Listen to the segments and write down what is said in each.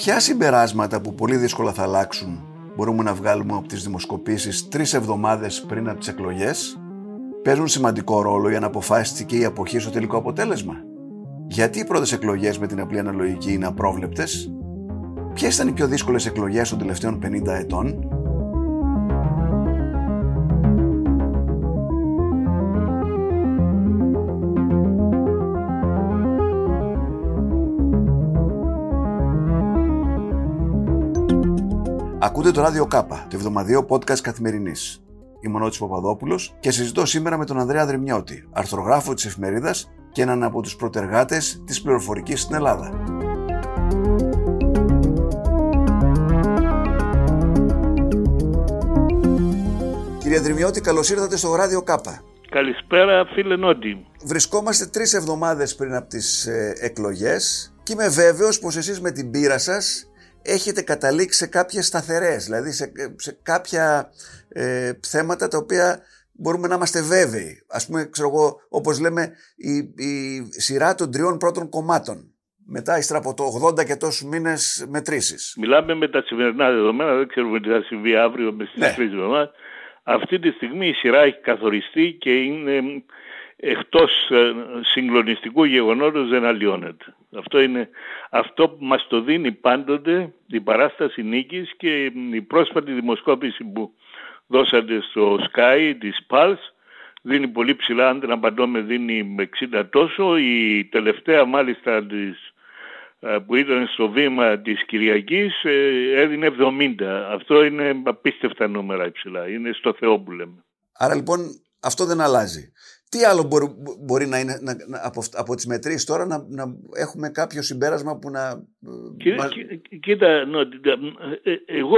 Ποια συμπεράσματα που πολύ δύσκολα θα αλλάξουν μπορούμε να βγάλουμε από τις δημοσκοπήσεις τρεις εβδομάδες πριν από τις εκλογές; Παίζουν σημαντικό ρόλο για να αποφάσισει και η αποχή στο τελικό αποτέλεσμα; Γιατί οι πρώτες εκλογές με την απλή αναλογική είναι απρόβλεπτες, ποιες ήταν οι πιο δύσκολες εκλογές των τελευταίων 50 ετών; Ακούτε το ράδιο Κάπα, το εβδομαδιαίο podcast καθημερινής. Είμαι ο Νότης Παπαδόπουλος και συζητώ σήμερα με τον Ανδρέα Δρυμιώτη, αρθρογράφο της εφημερίδας και έναν από τους προτεργάτες της πληροφορικής στην Ελλάδα. Κύριε Δρυμιώτη, καλώς ήρθατε στο ράδιο Κάπα. Καλησπέρα, φίλε Νότι. Βρισκόμαστε τρεις εβδομάδες πριν από τις ε, εκλογές και είμαι βέβαιος πως εσείς με την πείρα σας έχετε καταλήξει σε κάποιες σταθερές, δηλαδή σε, σε κάποια ε, θέματα τα οποία μπορούμε να είμαστε βέβαιοι. Ας πούμε, ξέρω εγώ, όπως λέμε, η, η σειρά των τριών πρώτων κομμάτων. Μετά, ύστερα από το 80 και τόσους μήνες μετρήσεις. Μιλάμε με τα σημερινά δεδομένα, δεν ξέρουμε τι θα συμβεί αύριο με στις ναι. τρεις Αυτή τη στιγμή η σειρά έχει καθοριστεί και είναι εκτός ε, συγκλονιστικού γεγονότος δεν αλλοιώνεται. Αυτό, είναι, αυτό που μας το δίνει πάντοτε η παράσταση νίκης και η πρόσφατη δημοσκόπηση που δώσατε στο Sky της Pulse δίνει πολύ ψηλά, αν δεν απαντώ δίνει με 60 τόσο. Η τελευταία μάλιστα της, ε, που ήταν στο βήμα της Κυριακής ε, έδινε 70. Αυτό είναι απίστευτα νούμερα υψηλά. Είναι στο Θεό που λέμε. Άρα λοιπόν αυτό δεν αλλάζει. Τι άλλο μπορεί, μπορεί να είναι να, από, από τις μετρήσεις τώρα να, να έχουμε κάποιο συμπέρασμα που να... Κοίτα, μας... κοίτα ε, ε, εγώ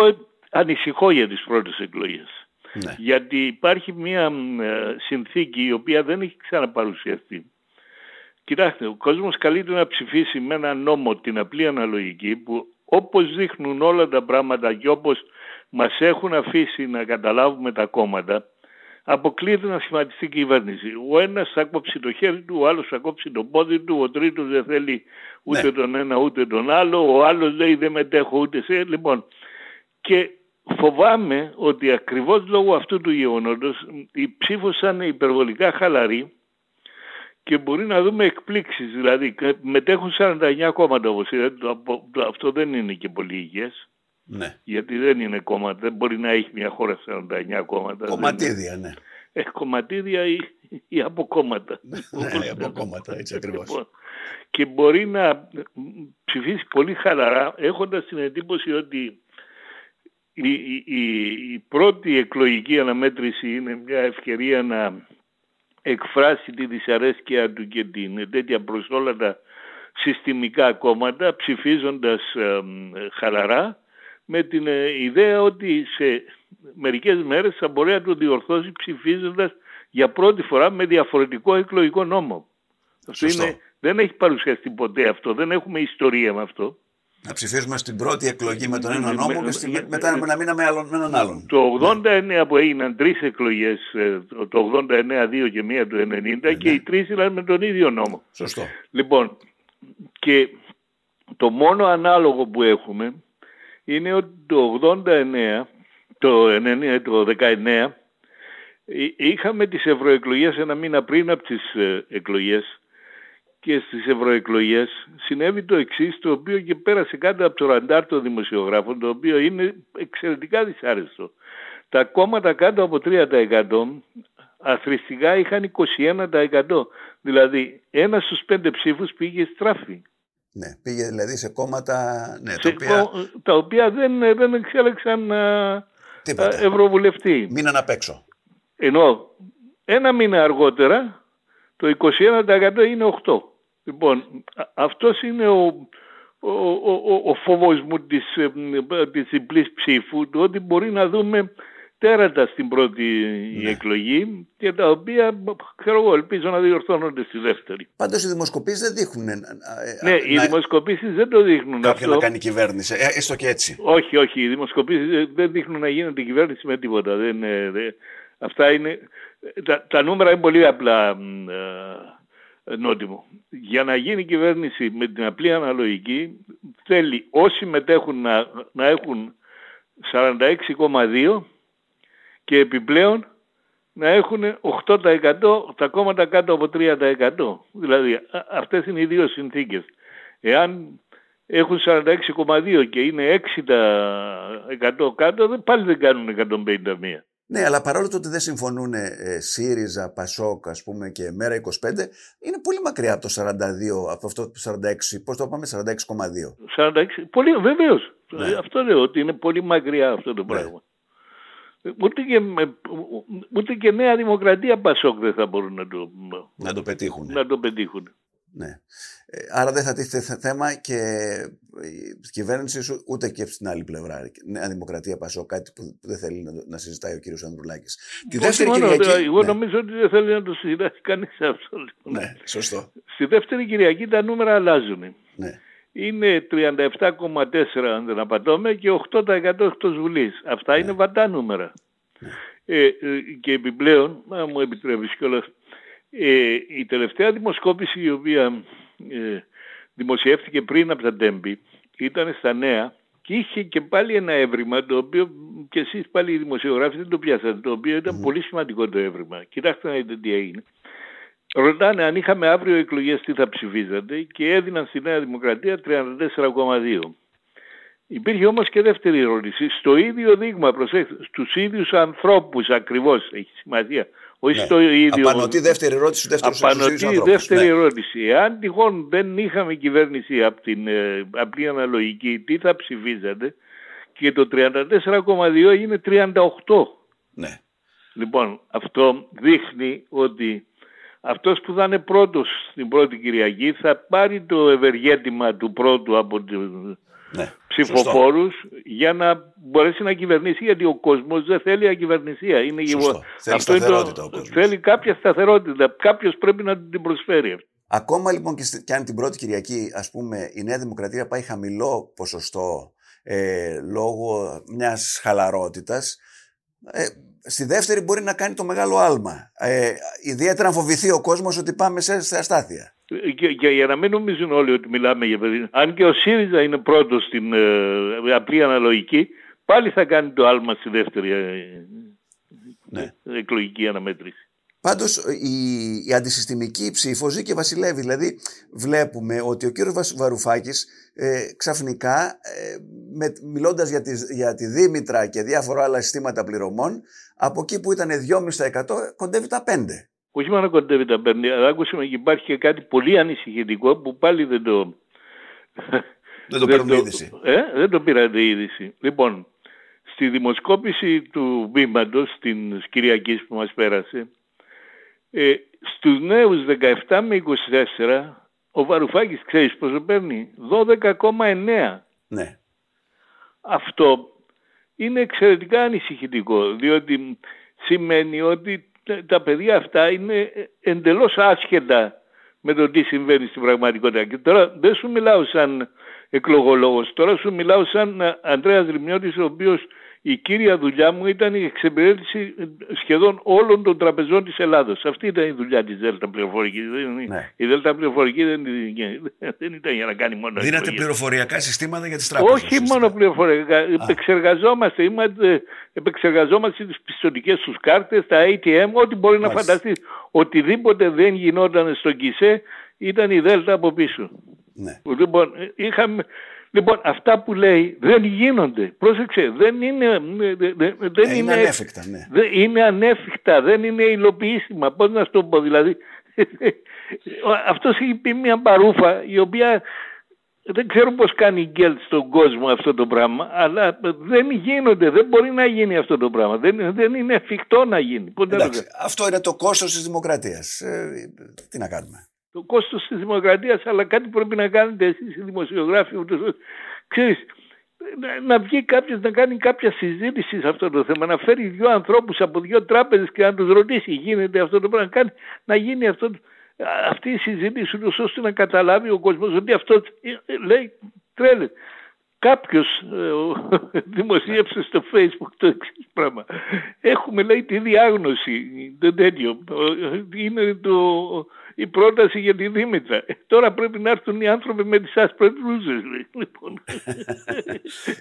ανησυχώ για τις πρώτες εκλογές. Ναι. Γιατί υπάρχει μια ε, συνθήκη η οποία δεν έχει ξαναπαρουσιαστεί. Κοιτάξτε, ο κόσμος καλείται να ψηφίσει με ένα νόμο την απλή αναλογική που όπως δείχνουν όλα τα πράγματα και όπως μας έχουν αφήσει να καταλάβουμε τα κόμματα αποκλείεται να σχηματιστεί κυβέρνηση. Ο ένας θα κόψει το χέρι του, ο άλλος θα κόψει το πόδι του, ο τρίτος δεν θέλει ούτε ναι. τον ένα ούτε τον άλλο, ο άλλος λέει δεν μετέχω ούτε σε... Λοιπόν, και φοβάμαι ότι ακριβώς λόγω αυτού του γεγονότος η ψήφος θα είναι υπερβολικά χαλαρή και μπορεί να δούμε εκπλήξεις. Δηλαδή μετέχουν 49 κόμματα όπως είδατε, αυτό δεν είναι και πολύ υγιές. Ναι. Γιατί δεν είναι κόμματα, δεν μπορεί να έχει μια χώρα 49 κόμματα. Κομματίδια, ναι. Ε, κομματίδια ή, ή από κόμματα. ναι, από κόμματα, έτσι ακριβώς. Λοιπόν, και μπορεί να ψηφίσει πολύ χαλαρά έχοντας την εντύπωση ότι η, η, η, η πρώτη εκλογική αναμέτρηση είναι μια ευκαιρία να εκφράσει τη δυσαρέσκεια του και την τέτοια προς όλα τα συστημικά κόμματα ψηφίζοντας ε, χαλαρά με την ε, ιδέα ότι σε μερικές μέρες θα μπορεί να το διορθώσει ψηφίζοντας για πρώτη φορά με διαφορετικό εκλογικό νόμο. Αυτό είναι, δεν έχει παρουσιαστεί ποτέ αυτό, δεν έχουμε ιστορία με αυτό. Να ψηφίσουμε στην πρώτη εκλογή με τον ένα νόμο και στη, μετά να μείναμε άλλον, με έναν άλλον. Το 89 που έγιναν τρεις εκλογές, ε, το 89 δύο και μία το 90 ναι, και οι τρεις ήταν με τον ίδιο νόμο. Σωστό. Λοιπόν, και το μόνο ανάλογο που έχουμε είναι ότι το 89, το, 90, το 19, είχαμε τις ευρωεκλογές ένα μήνα πριν από τις ε, εκλογές και στις ευρωεκλογές συνέβη το εξής το οποίο και πέρασε κάτω από το ραντάρ των δημοσιογράφων το οποίο είναι εξαιρετικά δυσάρεστο. Τα κόμματα κάτω από 3% αθρηστικά είχαν 21%. Δηλαδή ένας στους πέντε ψήφους πήγε στράφη. Ναι, πήγε δηλαδή σε κόμματα ναι, τα, οποία... τα οποία δεν, δεν εξέλεξαν Τίποτε. ευρωβουλευτή. Μείναν απ' έξω. Ενώ ένα μήνα αργότερα το 21% είναι 8. Λοιπόν, αυτός είναι ο, ο, ο, ο φόβος μου της, της διπλής ψήφου, το ότι μπορεί να δούμε τέρατα στην πρώτη ναι. εκλογή και τα οποία ξέρω εγώ, ελπίζω να διορθώνονται στη δεύτερη. Πάντως οι δημοσκοπήσεις δεν δείχνουν. Ε, ε, ναι, οι δημοσκοπήσεις δεν το δείχνουν Κάποιον αυτό. να κάνει κυβέρνηση, ε, έστω και έτσι. Όχι, όχι. Οι δημοσκοπήσεις δεν δείχνουν να γίνεται κυβέρνηση με τίποτα. Δεν, δεν, αυτά είναι. Τα, τα νούμερα είναι πολύ απλά νότιμο. Για να γίνει κυβέρνηση με την απλή αναλογική θέλει όσοι μετέχουν να, να έχουν 46,2 και επιπλέον να έχουν 8% τα κόμματα κάτω από 3%. Δηλαδή αυτές είναι οι δύο συνθήκες. Εάν έχουν 46,2 και είναι 60% κάτω, πάλι δεν κάνουν 151. Ναι, αλλά παρόλο το ότι δεν συμφωνούν ε, ΣΥΡΙΖΑ, ΠΑΣΟΚ, ας πούμε και ΜΕΡΑ 25, είναι πολύ μακριά από το 42, από αυτό το 46, πώς το πάμε, 46,2. 46, πολύ, βεβαίως. Ναι. Αυτό λέω, ότι είναι πολύ μακριά αυτό το ναι. πράγμα. Ούτε και, ούτε και Νέα Δημοκρατία Πασόκ δεν θα μπορούν να το, να το πετύχουν. Να το πετύχουν. Ναι. Ε, άρα δεν θα τίθεται θέμα και η κυβέρνηση σου ούτε και στην άλλη πλευρά. Νέα Δημοκρατία Πασό, κάτι που δεν θέλει να, να συζητάει ο κύριος Ανδρουλάκης. Τη δεύτερη μόνο, Κυριακή. Εγώ ναι. νομίζω ότι δεν θέλει να το συζητάει κανείς αυτό. Λοιπόν. Ναι, σωστό. Στη δεύτερη Κυριακή τα νούμερα αλλάζουν. Ναι. Είναι 37,4 αν δεν απατώμε και 8% εκτός Βουλής. Αυτά ναι. είναι βατά νούμερα. Ναι. Ε, ε, και επιπλέον, αν μου επιτρέπεις κιόλας, ε, η τελευταία δημοσκόπηση η οποία ε, δημοσιεύτηκε πριν από τα Τέμπη ήταν στα νέα και είχε και πάλι ένα έβριμα το οποίο και εσείς πάλι οι δημοσιογράφοι δεν το πιάσατε το οποίο ήταν πολύ σημαντικό το έβριμα. Κοιτάξτε να δείτε τι έγινε. Ρωτάνε αν είχαμε αύριο εκλογές τι θα ψηφίζατε και έδιναν στη Νέα Δημοκρατία 34,2. Υπήρχε όμως και δεύτερη ερώτηση. Στο ίδιο δείγμα, προσέξτε, στους ίδιους ανθρώπους ακριβώς, έχει σημασία, όχι ναι. στο ίδιο. Απανοτή δεύτερη ερώτηση, δεύτερο Απανοτή δεύτερη ναι. ερώτηση. Εάν τυχόν δεν είχαμε κυβέρνηση από την ε, απλή αναλογική, τι θα ψηφίζατε και το 34,2 είναι 38. Ναι. Λοιπόν, αυτό δείχνει ότι αυτός που θα είναι πρώτος στην πρώτη Κυριακή θα πάρει το ευεργέτημα του πρώτου από ναι, ψηφοφόρους για να μπορέσει να κυβερνήσει γιατί ο κόσμος δεν θέλει ακυβερνησία. Είναι Σωστό. Θέλει Αυτό σταθερότητα το... Θέλει κάποια σταθερότητα. Κάποιος πρέπει να την προσφέρει. Ακόμα λοιπόν και, αν την πρώτη Κυριακή ας πούμε η Νέα Δημοκρατία πάει χαμηλό ποσοστό ε, λόγω μιας χαλαρότητας ε, στη δεύτερη μπορεί να κάνει το μεγάλο άλμα. Ε, ιδιαίτερα να φοβηθεί ο κόσμος ότι πάμε σε αστάθεια. Και, και, για να μην νομίζουν όλοι ότι μιλάμε για παιδί. Αν και ο ΣΥΡΙΖΑ είναι πρώτος στην ε, απλή αναλογική, πάλι θα κάνει το άλμα στη δεύτερη ε, ναι. εκλογική αναμέτρηση. Πάντως η, η αντισυστημική ψήφος ζει και βασιλεύει. Δηλαδή, βλέπουμε ότι ο κύριος Βαρουφάκης ε, ξαφνικά, ε, μιλώντας για, για τη Δήμητρα και διάφορα άλλα συστήματα πληρωμών, από εκεί που ήταν 2,5% κοντεύει τα 5% όχι μόνο κοντεύει τα παίρνει, αλλά άκουσαμε ότι υπάρχει και κάτι πολύ ανησυχητικό που πάλι δεν το... Δεν το παίρνουμε είδηση. Ε, δεν το πήρατε είδηση. Λοιπόν, στη δημοσκόπηση του βήματος, την Κυριακή που μας πέρασε, ε, στους νέους 17 με 24, ο Βαρουφάκης ξέρεις πόσο παίρνει, 12,9. Ναι. Αυτό είναι εξαιρετικά ανησυχητικό, διότι σημαίνει ότι τα παιδιά αυτά είναι εντελώς άσχετα με το τι συμβαίνει στην πραγματικότητα. Και τώρα δεν σου μιλάω σαν εκλογολόγος, τώρα σου μιλάω σαν Ανδρέας Ρημιώτης ο οποίος η κύρια δουλειά μου ήταν η εξυπηρέτηση σχεδόν όλων των τραπεζών της Ελλάδος. Αυτή ήταν η δουλειά της Δέλτα Πληροφορική. Ναι. Η Δέλτα Πληροφορική δεν, δεν ήταν για να κάνει μόνο... Δίνατε πληροφοριακά συστήματα για τις τράπεζες. Όχι μόνο πληροφοριακά. Επεξεργαζόμαστε, είμαστε, επεξεργαζόμαστε τις πιστοτικές τους κάρτες, τα ATM, ό,τι μπορεί να φανταστείς. Οτιδήποτε δεν γινόταν στο ΚΙΣΕ ήταν η Δέλτα από πίσω. Ναι. Λοιπόν, είχαμε, Λοιπόν, αυτά που λέει δεν γίνονται. Πρόσεξε, δεν είναι... Δεν ε, είναι, ανέφικτα, ναι. Δεν είναι ανέφικτα, δεν είναι υλοποιήσιμα. Πώς να σου το πω, δηλαδή. Αυτός έχει πει μια παρούφα η οποία δεν ξέρω πώς κάνει γκέλτ στον κόσμο αυτό το πράγμα, αλλά δεν γίνονται, δεν μπορεί να γίνει αυτό το πράγμα. Δεν, δεν είναι εφικτό να γίνει. Εντάξει, αυτό είναι το κόστος της δημοκρατίας. Ε, τι να κάνουμε το κόστος της δημοκρατίας, αλλά κάτι πρέπει να κάνετε εσείς οι δημοσιογράφοι, ούτως, ξέρεις, να, να βγει κάποιος να κάνει κάποια συζήτηση σε αυτό το θέμα, να φέρει δύο ανθρώπους από δύο τράπεζες και να τους ρωτήσει γίνεται αυτό το πράγμα, να, κάνει, να γίνει αυτό, αυτή η συζήτηση ώστε να καταλάβει ο κόσμος ότι αυτό λέει τρέλες. Κάποιος ε, δημοσίευσε στο facebook το εξής πράγμα. Έχουμε λέει τη διάγνωση, το τέτοιο. Είναι το, η πρόταση για τη Δήμητρα. Ε, τώρα πρέπει να έρθουν οι άνθρωποι με τις άσπρες μπλούζες. Λοιπόν.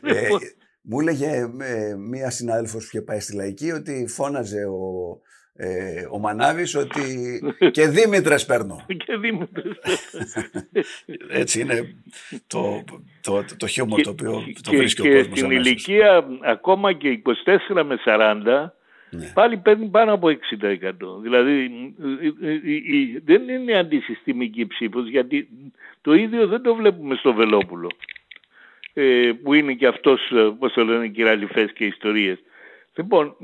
ε, λοιπόν. μου έλεγε ε, μία συνάδελφος που είχε πάει στη Λαϊκή ότι φώναζε ο, ε, ο Μανάβης ότι και Δήμητρες παίρνω. και Δήμητρες. Έτσι είναι το, το, το, χιούμορ το οποίο το βρίσκει ο κόσμος. Και στην ηλικία ακόμα και 24 με 40 ναι. πάλι παίρνει πάνω από 60%. Δηλαδή δεν είναι αντισυστημική ψήφος γιατί το ίδιο δεν το βλέπουμε στο Βελόπουλο ε, που είναι και αυτός, ε, πώς το λένε, κυραλιφές και ιστορίες. Λοιπόν,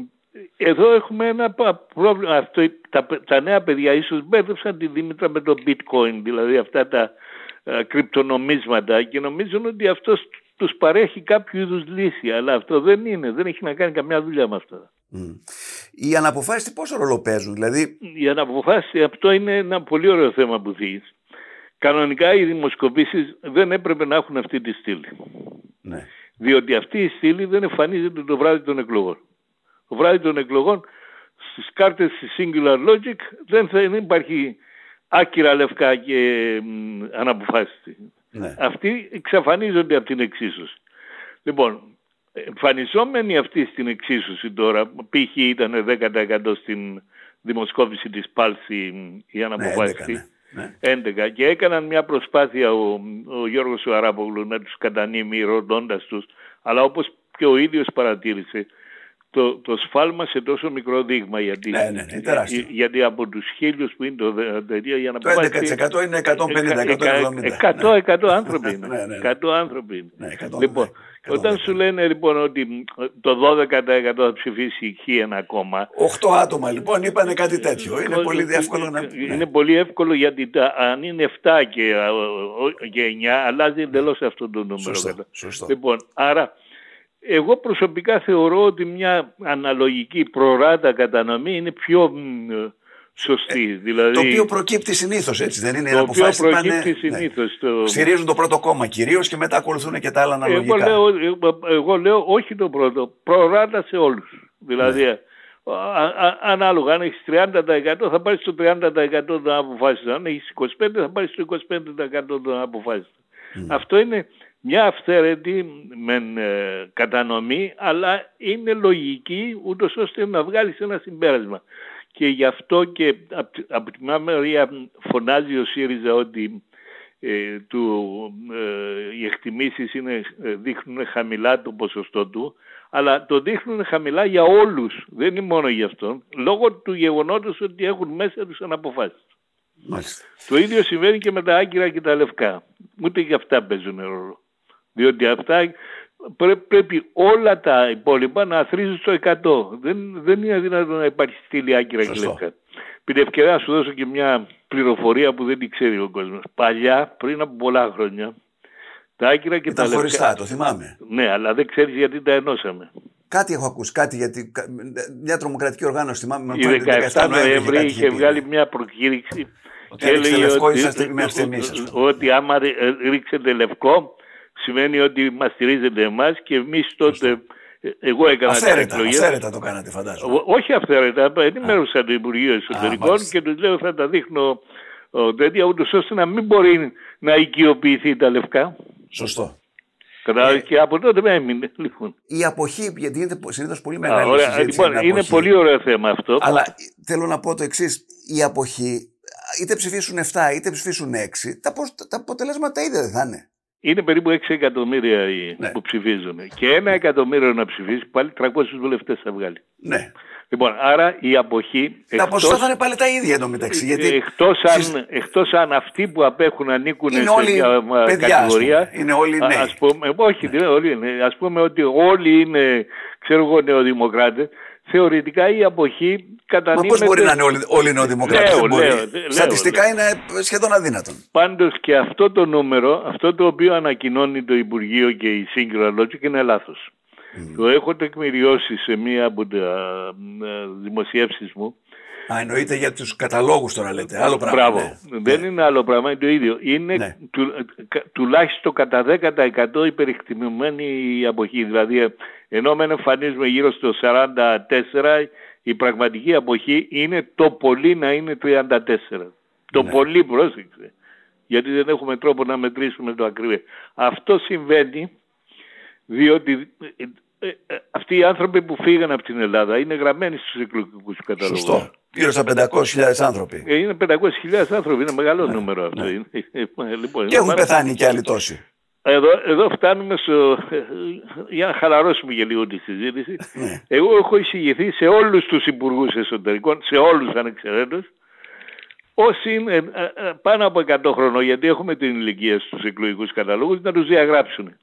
εδώ έχουμε ένα πρόβλημα. Αυτό, τα, τα νέα παιδιά ίσως μπέρδεψαν τη Δήμητρα με το bitcoin, δηλαδή αυτά τα α, κρυπτονομίσματα και νομίζουν ότι αυτός τους παρέχει κάποιο είδους λύση. Αλλά αυτό δεν είναι, δεν έχει να κάνει καμιά δουλειά με αυτά. Mm. Οι αναποφάσεις πόσο ρόλο παίζουν, δηλαδή... Οι αναποφάσεις, αυτό είναι ένα πολύ ωραίο θέμα που δεις. Κανονικά οι δημοσκοπήσεις δεν έπρεπε να έχουν αυτή τη στήλη. Ναι. Διότι αυτή η στήλη δεν εμφανίζεται το βράδυ των εκλογών το βράδυ των εκλογών στις κάρτες της Singular Logic δεν, θα, δεν υπάρχει άκυρα λευκά και αναποφάσιστη. Ναι. Αυτοί εξαφανίζονται από την εξίσωση. Λοιπόν, εμφανιζόμενοι αυτοί στην εξίσωση τώρα, π.χ. ήταν 10% στην δημοσκόπηση της Πάλση η αναποφάσιστη, ναι, 11, ναι. και έκαναν μια προσπάθεια ο, ο Γιώργος Αράπογλου να τους κατανείμει ρωτώντας τους, αλλά όπως και ο ίδιος παρατήρησε, το, το σφάλμα σε τόσο μικρό δείγμα. Γιατί, ναι, ναι, ναι, τεράστιο. γιατί από τους χίλιους που είναι το εταιρεία για να Το 11% είναι 150-170. 100, 100 άνθρωποι είναι. ναι, ναι, 100 άνθρωποι είναι. Ναι, 100, λοιπόν, όταν σου λένε λοιπόν ότι το 12% θα ψηφίσει χ ένα κόμμα. 8 άτομα λοιπόν είπανε κάτι τέτοιο. Είναι πολύ εύκολο να. Είναι πολύ εύκολο γιατί τα, αν είναι 7 και, και 9 αλλάζει εντελώς αυτό το νούμερο. Σωστό, σωστό. Λοιπόν, άρα εγώ προσωπικά θεωρώ ότι μια αναλογική προράτα κατανομή είναι πιο σωστή. Ε, δηλαδή, το οποίο προκύπτει συνήθως, έτσι δεν είναι. Το οποίο προκύπτει συνήθω. Ναι. Το... Στηρίζουν το πρώτο κόμμα κυρίως και μετά ακολουθούν και τα άλλα αναλογικά. Εγώ λέω, εγώ λέω όχι το πρώτο. Προράτα σε όλους. Δηλαδή, ναι. ανάλογα, αν έχεις 30% θα πάρεις το 30% των αποφάσεων. Αν έχεις 25% θα πάρεις το 25% των αποφάσεων. Mm. Αυτό είναι μια αυθαίρετη με ε, κατανομή, αλλά είναι λογική ούτως ώστε να βγάλεις ένα συμπέρασμα. Και γι' αυτό και από τη μια μεριά φωνάζει ο ΣΥΡΙΖΑ ότι ε, του, ε, οι εκτιμήσεις είναι, ε, δείχνουν χαμηλά το ποσοστό του, αλλά το δείχνουν χαμηλά για όλους, δεν είναι μόνο για αυτόν, λόγω του γεγονότος ότι έχουν μέσα τους αναποφάσεις. Μάλιστα. Το ίδιο συμβαίνει και με τα άγκυρα και τα λευκά. Ούτε και αυτά παίζουν ρόλο. Διότι αυτά πρέπει όλα τα υπόλοιπα να αθροίζουν στο 100. Δεν, δεν είναι δυνατόν να υπάρχει στήλη άκυρα και λευκά. Την ευκαιρία να σου δώσω και μια πληροφορία που δεν την ξέρει ο κόσμος. Παλιά, πριν από πολλά χρόνια, τα άκυρα και Ήταν τα λευκά... χωριστά, το θυμάμαι. Ναι, αλλά δεν ξέρεις γιατί τα ενώσαμε. Κάτι έχω ακούσει, κάτι γιατί μια τρομοκρατική οργάνωση θυμάμαι. Η 17 Νοέμβρη είχε βγάλει μια προκήρυξη και έλεγε ότι, ότι άμα ρίξετε λευκό σημαίνει ότι μας στηρίζετε εμάς και εμείς τότε. Εγώ έκανα αυθαίρετα, εκλογές. Αυθαίρετα το κάνατε, φαντάζομαι. Όχι αυθαίρετα. Ενημέρωσα το Υπουργείο Εσωτερικών και του λέω θα τα δείχνω τέτοια, ούτως ώστε να μην μπορεί να οικειοποιηθεί τα λευκά. Σωστό. Ε, και από τότε με έμεινε. Λοιπόν. Η αποχή, γιατί είναι συνήθως πολύ μεγάλη ωραία, συζήτηση. Λοιπόν, είναι πολύ ωραίο θέμα αυτό. Αλλά θέλω να πω το εξής. Η αποχή, είτε ψηφίσουν 7 είτε ψηφίσουν 6, τα, τα αποτελέσματα ίδια δεν θα είναι. Είναι περίπου 6 εκατομμύρια οι ναι. που ψηφίζουν. Και ένα εκατομμύριο να ψηφίσει, πάλι 300 βουλευτές θα βγάλει. Ναι. Λοιπόν, άρα η αποχή. Τα εκτός, ποσοστά θα είναι πάλι τα ίδια εντωμεταξύ. Γιατί... Εκτός αν, εκτός αν αυτοί που απέχουν ανήκουν είναι σε μια κατηγορία. Είναι όλοι νέοι. Ας πούμε, όχι, δεν είναι όλοι. Α πούμε ότι όλοι είναι, ξέρω εγώ, νεοδημοκράτες θεωρητικά η αποχή κατανείμεται... Μα πώς μπορεί να είναι όλοι, όλοι νεοδημοκράτες, δεν μπορεί. Στατιστικά είναι σχεδόν αδύνατον. Πάντως και αυτό το νούμερο, αυτό το οποίο ανακοινώνει το Υπουργείο και η Σύγκρα Logic είναι λάθος. Mm. Το έχω τεκμηριώσει σε μία από τα ε, δημοσιεύσεις μου Α, εννοείται για τους καταλόγους τώρα λέτε. Άλλο πράγμα. Μπράβο. Ναι. Δεν ναι. είναι άλλο πράγμα, είναι το ίδιο. Είναι ναι. του, τουλάχιστον κατά 10% υπερεκτιμημένη η αποχή. Δηλαδή, ενώ μεν εμφανίζουμε γύρω στο 44, η πραγματική αποχή είναι το πολύ να είναι 34. Το ναι. πολύ πρόσεξε. Γιατί δεν έχουμε τρόπο να μετρήσουμε το ακριβέ. Αυτό συμβαίνει διότι ε, ε, αυτοί οι άνθρωποι που φύγαν από την Ελλάδα είναι γραμμένοι στους εκλογικούς καταλόγους. Σωστό. Γύρω στα 500.000 άνθρωποι. Ε, είναι 500.000 άνθρωποι. Είναι μεγάλο ναι, νούμερο αυτό. Ναι. λοιπόν, και έχουν πεθάνει και άλλοι τόσοι. Εδώ, εδώ φτάνουμε στο... για να χαλαρώσουμε για λίγο τη συζήτηση. Ναι. Εγώ έχω εισηγηθεί σε όλους τους υπουργούς εσωτερικών, σε όλους ανεξαιρέτως, όσοι είναι πάνω από 100 χρονών, γιατί έχουμε την ηλικία στους εκλογικούς καταλόγους, να τους διαγράψουν.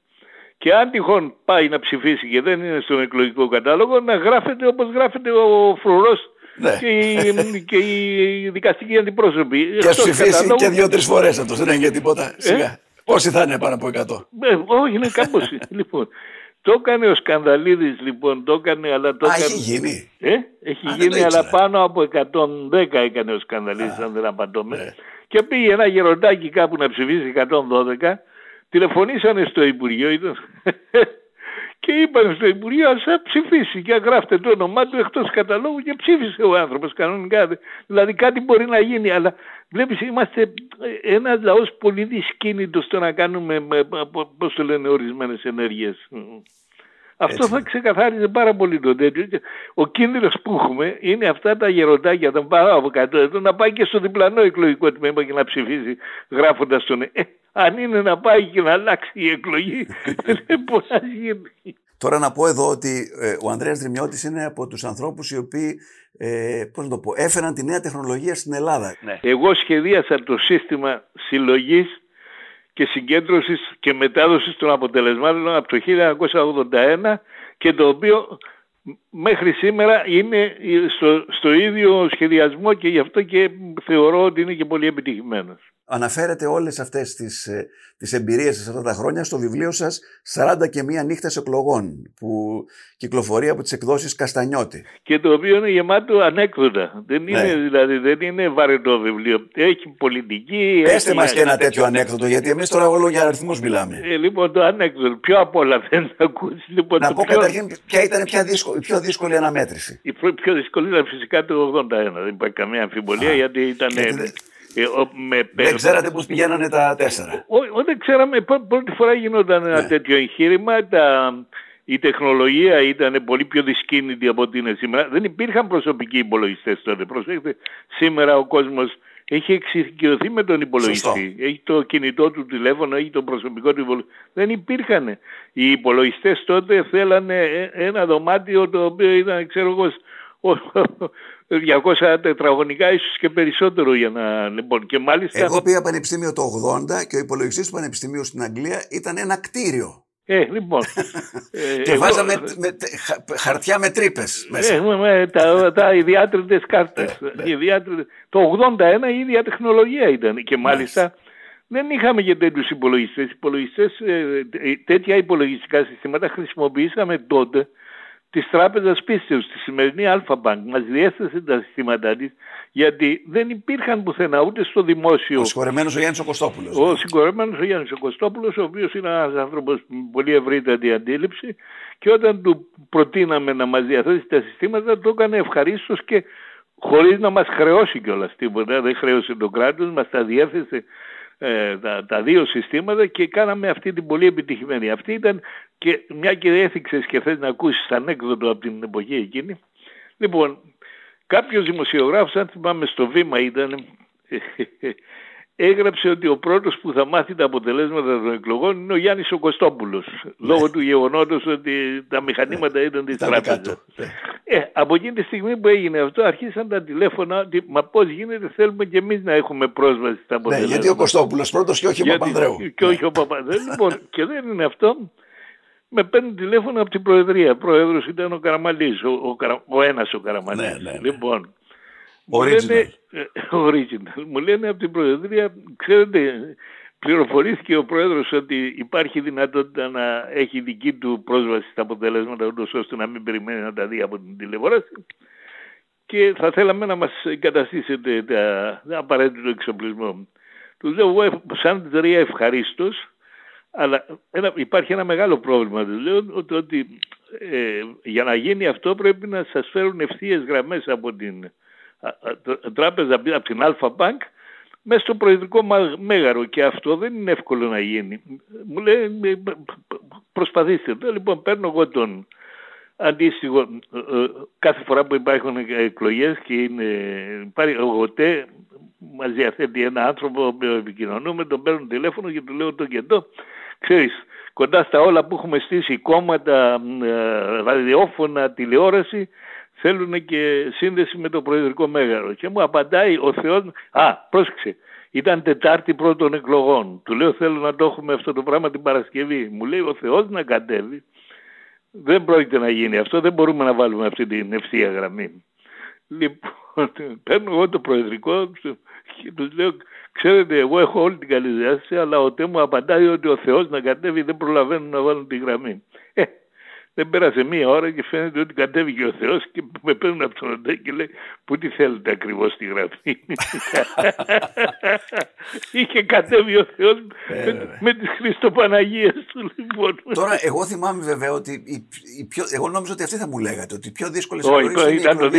Και αν τυχόν πάει να ψηφίσει και δεν είναι στον εκλογικό κατάλογο, να γράφεται όπως γράφεται ο φρουρός ναι. και, η, και η δικαστική αντιπρόσωπη. Και ψηφίσει και δύο-τρεις φορές αυτός, δεν έγινε τίποτα. Ε; Σιγά. Πόσοι θα είναι πάνω από 100. Ε, όχι, είναι κάπως. λοιπόν, το έκανε ο Σκανδαλίδης λοιπόν, το έκανε, αλλά το Α, έχει γίνει. Ε, έχει γίνει, αλλά πάνω από 110 έκανε ο Σκανδαλίδης, αν δεν απαντώμε. Ναι. Και πήγε ένα γεροντάκι κάπου να ψηφίσει 112 τηλεφωνήσανε στο Υπουργείο ήταν... και είπαν στο Υπουργείο ας ψηφίσει και γράφτε το όνομά του εκτός καταλόγου και ψήφισε ο άνθρωπος κανονικά. Δηλαδή κάτι μπορεί να γίνει αλλά βλέπεις είμαστε ένας λαός πολύ δυσκίνητος στο να κάνουμε πώς το λένε ορισμένες ενέργειες. Αυτό θα ξεκαθάριζε πάρα πολύ το τέτοιο. Ο κίνδυνος που έχουμε είναι αυτά τα γεροντάκια των πάνω από 100 ετών να πάει και στο διπλανό εκλογικό τμήμα και να ψηφίσει γράφοντας τον. Ε, αν είναι να πάει και να αλλάξει η εκλογή, δεν μπορεί να γίνει. Τώρα να πω εδώ ότι ε, ο Ανδρέας Δρυμιώτης είναι από τους ανθρώπους οι οποίοι ε, πώς να το πω, έφεραν τη νέα τεχνολογία στην Ελλάδα. Ναι. Εγώ σχεδίασα το σύστημα συλλογής και συγκέντρωσης και μετάδοσης των αποτελεσμάτων από το 1981 και το οποίο μέχρι σήμερα είναι στο, στο ίδιο σχεδιασμό και γι' αυτό και θεωρώ ότι είναι και πολύ επιτυχημένος αναφέρετε όλες αυτές τις, ε, τις εμπειρίες σας αυτά τα χρόνια στο βιβλίο σας 40 και μία νύχτες εκλογών που κυκλοφορεί από τις εκδόσεις Καστανιώτη. Και το οποίο είναι γεμάτο ανέκδοτα. Δεν ναι. είναι, δηλαδή, δεν είναι βαρετό βιβλίο. Έχει πολιτική. Πέστε μας και ένα τέτοιο ανέκδοτο γιατί εμείς τώρα όλο για αριθμούς μιλάμε. Ε, λοιπόν το ανέκδοτο πιο απ' όλα δεν θα ακούσει. Λοιπόν, Να πω πιο... καταρχήν ποια ήταν η πιο δύσκολη, πιο δύσκολη αναμέτρηση. Η πιο δύσκολη ήταν φυσικά το 81. Δεν υπάρχει καμία αμφιβολία γιατί ήταν... Γιατί ε, με... Δεν ξέρατε πώς πηγαίνανε τα τέσσερα; Δεν ξέραμε, πρώτη φορά γινόταν ένα ναι. τέτοιο εγχείρημα. Τα, η τεχνολογία ήταν πολύ πιο δυσκίνητη από ό,τι είναι σήμερα. Δεν υπήρχαν προσωπικοί υπολογιστές τότε. Προσέξτε, σήμερα ο κόσμος έχει εξοικειωθεί με τον υπολογιστή. Έχει το κινητό του τηλέφωνο, έχει το προσωπικό του υπολογιστή. Δεν υπήρχαν. Οι υπολογιστές τότε θέλανε ε, ένα δωμάτιο το οποίο ήταν, ξέρω εγώ, 200 τετραγωνικά ίσως και περισσότερο για να... Λοιπόν, και μάλιστα... Εγώ πήγα πανεπιστήμιο το 80 και ο υπολογιστής του πανεπιστημίου στην Αγγλία ήταν ένα κτίριο. Ε, λοιπόν. ε, και βάζαμε με, χαρτιά με τρύπες μέσα. Ε, με, τα, τα ιδιάτριτες κάρτες. Ε, ναι. Το 81 η ίδια τεχνολογία ήταν και μάλιστα δεν είχαμε και τέτοιους υπολογιστές. υπολογιστές ε, ε, τέτοια υπολογιστικά συστήματα χρησιμοποιήσαμε τότε της Τράπεζας Πίστεως, τη σημερινή Αλφα-Bank, μας διέστασε τα συστήματά της, γιατί δεν υπήρχαν πουθενά ούτε στο δημόσιο. Ο συγχωρεμένος ο Γιάννης ο Κωστόπουλο. Ο ναι. συγχωρεμένος ο Γιάννης ο Κωστόπουλο, ο οποίος είναι ένας άνθρωπος με πολύ ευρύτερη αντίληψη και όταν του προτείναμε να μας διαθέσει τα συστήματα, το έκανε ευχαρίστως και χωρίς να μας χρεώσει κιόλας τίποτα. Δεν χρέωσε το κράτος, μας τα διέθεσε ε, τα, τα, δύο συστήματα και κάναμε αυτή την πολύ επιτυχημένη. Αυτή ήταν και μια και έθιξες και θες να ακούσεις ανέκδοτο από την εποχή εκείνη. Λοιπόν, κάποιος δημοσιογράφος, αν θυμάμαι στο βήμα ήταν, έγραψε ότι ο πρώτος που θα μάθει τα αποτελέσματα των εκλογών είναι ο Γιάννης ο Κωστόπουλος, ναι. λόγω του γεγονότος ότι τα μηχανήματα ναι. ήταν της τράπεζας. Ναι. Ε, από εκείνη τη στιγμή που έγινε αυτό αρχίσαν τα τηλέφωνα ότι μα πώς γίνεται θέλουμε και εμείς να έχουμε πρόσβαση στα αποτελέσματα. Ναι, γιατί ο Κωστόπουλος πρώτος και όχι ο Παπανδρέου. Και όχι ο Παπανδρέου. λοιπόν, και δεν είναι αυτό. Με παίρνει τηλέφωνο από την Προεδρία. Πρόεδρος ήταν ο Καραμαλής, ο, ο, ο ένας ο Καραμαλής. Ναι, ναι, Λοιπόν, Original. Μου λένε, original. Μου λένε από την Προεδρία, ξέρετε, πληροφορήθηκε ο Πρόεδρος ότι υπάρχει δυνατότητα να έχει δική του πρόσβαση στα αποτελέσματα ούτως ώστε να μην περιμένει να τα δει από την τηλεόραση και θα θέλαμε να μας εγκαταστήσετε τα, τα απαραίτητο εξοπλισμό. Του λέω εγώ σαν εταιρεία ευχαρίστως, αλλά ένα, υπάρχει ένα μεγάλο πρόβλημα. Του λέω ότι, ότι ε, για να γίνει αυτό πρέπει να σας φέρουν ευθείες γραμμές από την τράπεζα από την Αλφα Bank μέσα στο προεδρικό μέγαρο και αυτό δεν είναι εύκολο να γίνει. Μου λέει προσπαθήστε το. Λοιπόν παίρνω εγώ τον αντίστοιχο ε, ε, κάθε φορά που υπάρχουν εκλογές και είναι, υπάρχει ο ΓΟΤΕ μας διαθέτει ένα άνθρωπο που επικοινωνούμε, τον παίρνω τηλέφωνο και του λέω το και το. Ξέρεις, κοντά στα όλα που έχουμε στήσει κόμματα, ε, ραδιόφωνα, τηλεόραση, θέλουν και σύνδεση με το Προεδρικό Μέγαρο. Και μου απαντάει ο Θεός, α, πρόσεξε, ήταν Τετάρτη πρώτων εκλογών. Του λέω θέλω να το έχουμε αυτό το πράγμα την Παρασκευή. Μου λέει ο Θεός να κατέβει. Δεν πρόκειται να γίνει αυτό, δεν μπορούμε να βάλουμε αυτή την ευθεία γραμμή. Λοιπόν, παίρνω εγώ το προεδρικό και τους λέω, ξέρετε, εγώ έχω όλη την καλή διάθεση, αλλά ο Τέ μου απαντάει ότι ο Θεός να κατέβει δεν προλαβαίνουν να βάλουν τη γραμμή. Ε, δεν πέρασε μία ώρα και φαίνεται ότι κατέβηκε ο Θεός και με παίρνουν από τον ΟΤΕ και λέει πού τι θέλετε ακριβώς στη γραφή; Είχε κατέβει ο Θεός με, ε, με τις Χριστοπαναγίες του λοιπόν. Τώρα εγώ θυμάμαι βέβαια ότι η, η πιο, εγώ νόμιζα ότι αυτή θα μου λέγατε ότι οι πιο δύσκολες Όχι, ήταν το 2000.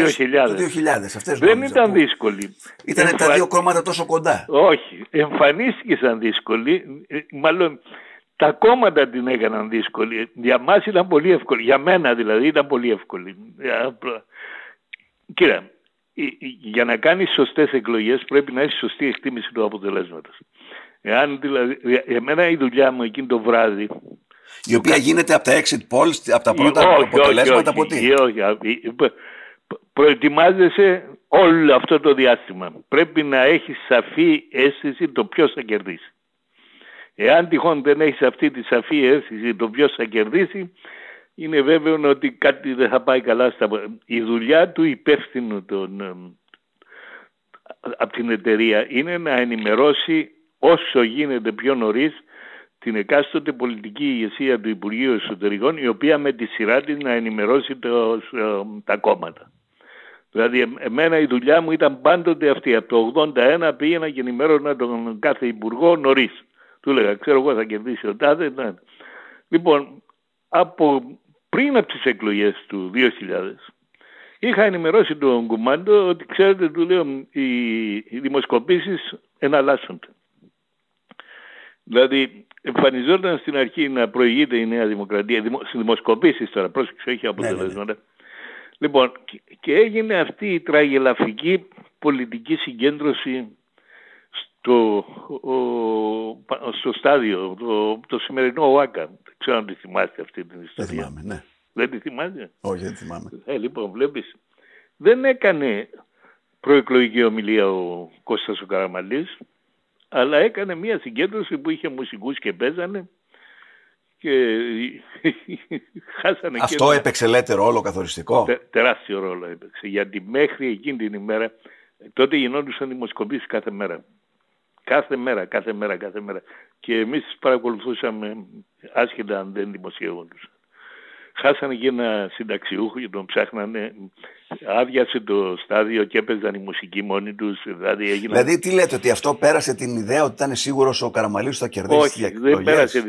Το 2000 αυτές Δεν ήταν δύσκολη. Ήταν τα δύο κόμματα τόσο κοντά. Όχι, εμφανίστηκε σαν δύσκολη, ε, μάλλον τα κόμματα την έκαναν δύσκολη. Για μας ήταν πολύ εύκολη. Για μένα δηλαδή ήταν πολύ εύκολη. Κύριε, για να κάνεις σωστές εκλογές πρέπει να έχεις σωστή εκτίμηση του αποτελέσματος. Εάν δηλαδή, εμένα η δουλειά μου εκείνο το βράδυ η οποία γίνεται από τα exit polls, από τα πρώτα όχι, αποτελέσματα από τι; Όχι, όχι. Προετοιμάζεσαι όλο αυτό το διάστημα. Πρέπει να έχεις σαφή αίσθηση το ποιος θα κερδίσει. Εάν τυχόν δεν έχεις αυτή τη σαφή αίσθηση το ποιος θα κερδίσει, είναι βέβαιο ότι κάτι δεν θα πάει καλά στα... Η δουλειά του υπεύθυνου των, από την εταιρεία είναι να ενημερώσει όσο γίνεται πιο νωρίς την εκάστοτε πολιτική ηγεσία του Υπουργείου Εσωτερικών η οποία με τη σειρά της να ενημερώσει το, τα κόμματα. Δηλαδή εμένα η δουλειά μου ήταν πάντοτε αυτή. Από το 81 πήγαινα και ενημέρωνα τον κάθε υπουργό νωρίς. Του έλεγα, ξέρω εγώ θα κερδίσει ο Τάδε. Ναι. Λοιπόν, από πριν από τις εκλογές του 2000, είχα ενημερώσει τον Κουμάντο ότι ξέρετε, του λέω, οι, οι δημοσκοπήσεις εναλλάσσονται. Δηλαδή, εμφανιζόταν στην αρχή να προηγείται η Νέα Δημοκρατία, δημο, δημοσκοπήσεις τώρα, πρόσεξε, έχει αποτελέσματα. Ναι, ναι, ναι. Λοιπόν, και έγινε αυτή η τραγελαφική πολιτική συγκέντρωση το, ο, στο στάδιο, το, το σημερινό ΟΑΚΑ. Δεν ξέρω αν τη θυμάστε αυτή την ιστορία. Δεν θυμάμαι, ναι. Δεν τη θυμάστε; Όχι, δεν θυμάμαι. Ε, λοιπόν, βλέπεις, δεν έκανε προεκλογική ομιλία ο Κώστας ο Καραμαλής, αλλά έκανε μια συγκέντρωση που είχε μουσικούς και παίζανε και χάσανε Αυτό και έπαιξε λέτε ρόλο καθοριστικό; Τε, τεράστιο ρόλο έπαιξε, γιατί μέχρι εκείνη την ημέρα, τότε γινόντουσαν δημοσκοπήσεις κάθε μέρα. Κάθε μέρα, κάθε μέρα, κάθε μέρα. Και εμείς παρακολουθούσαμε άσχετα αν δεν δημοσιεύονταν. Χάσανε και ένα συνταξιούχο και τον ψάχνανε. Άδειασε το στάδιο και έπαιζαν η μουσική μόνοι τους. Δηλαδή, έγιναν... δηλαδή, τι λέτε, ότι αυτό πέρασε την ιδέα ότι ήταν σίγουρος ο Καραμαλής θα κερδίσει Όχι, δεν πέρασε.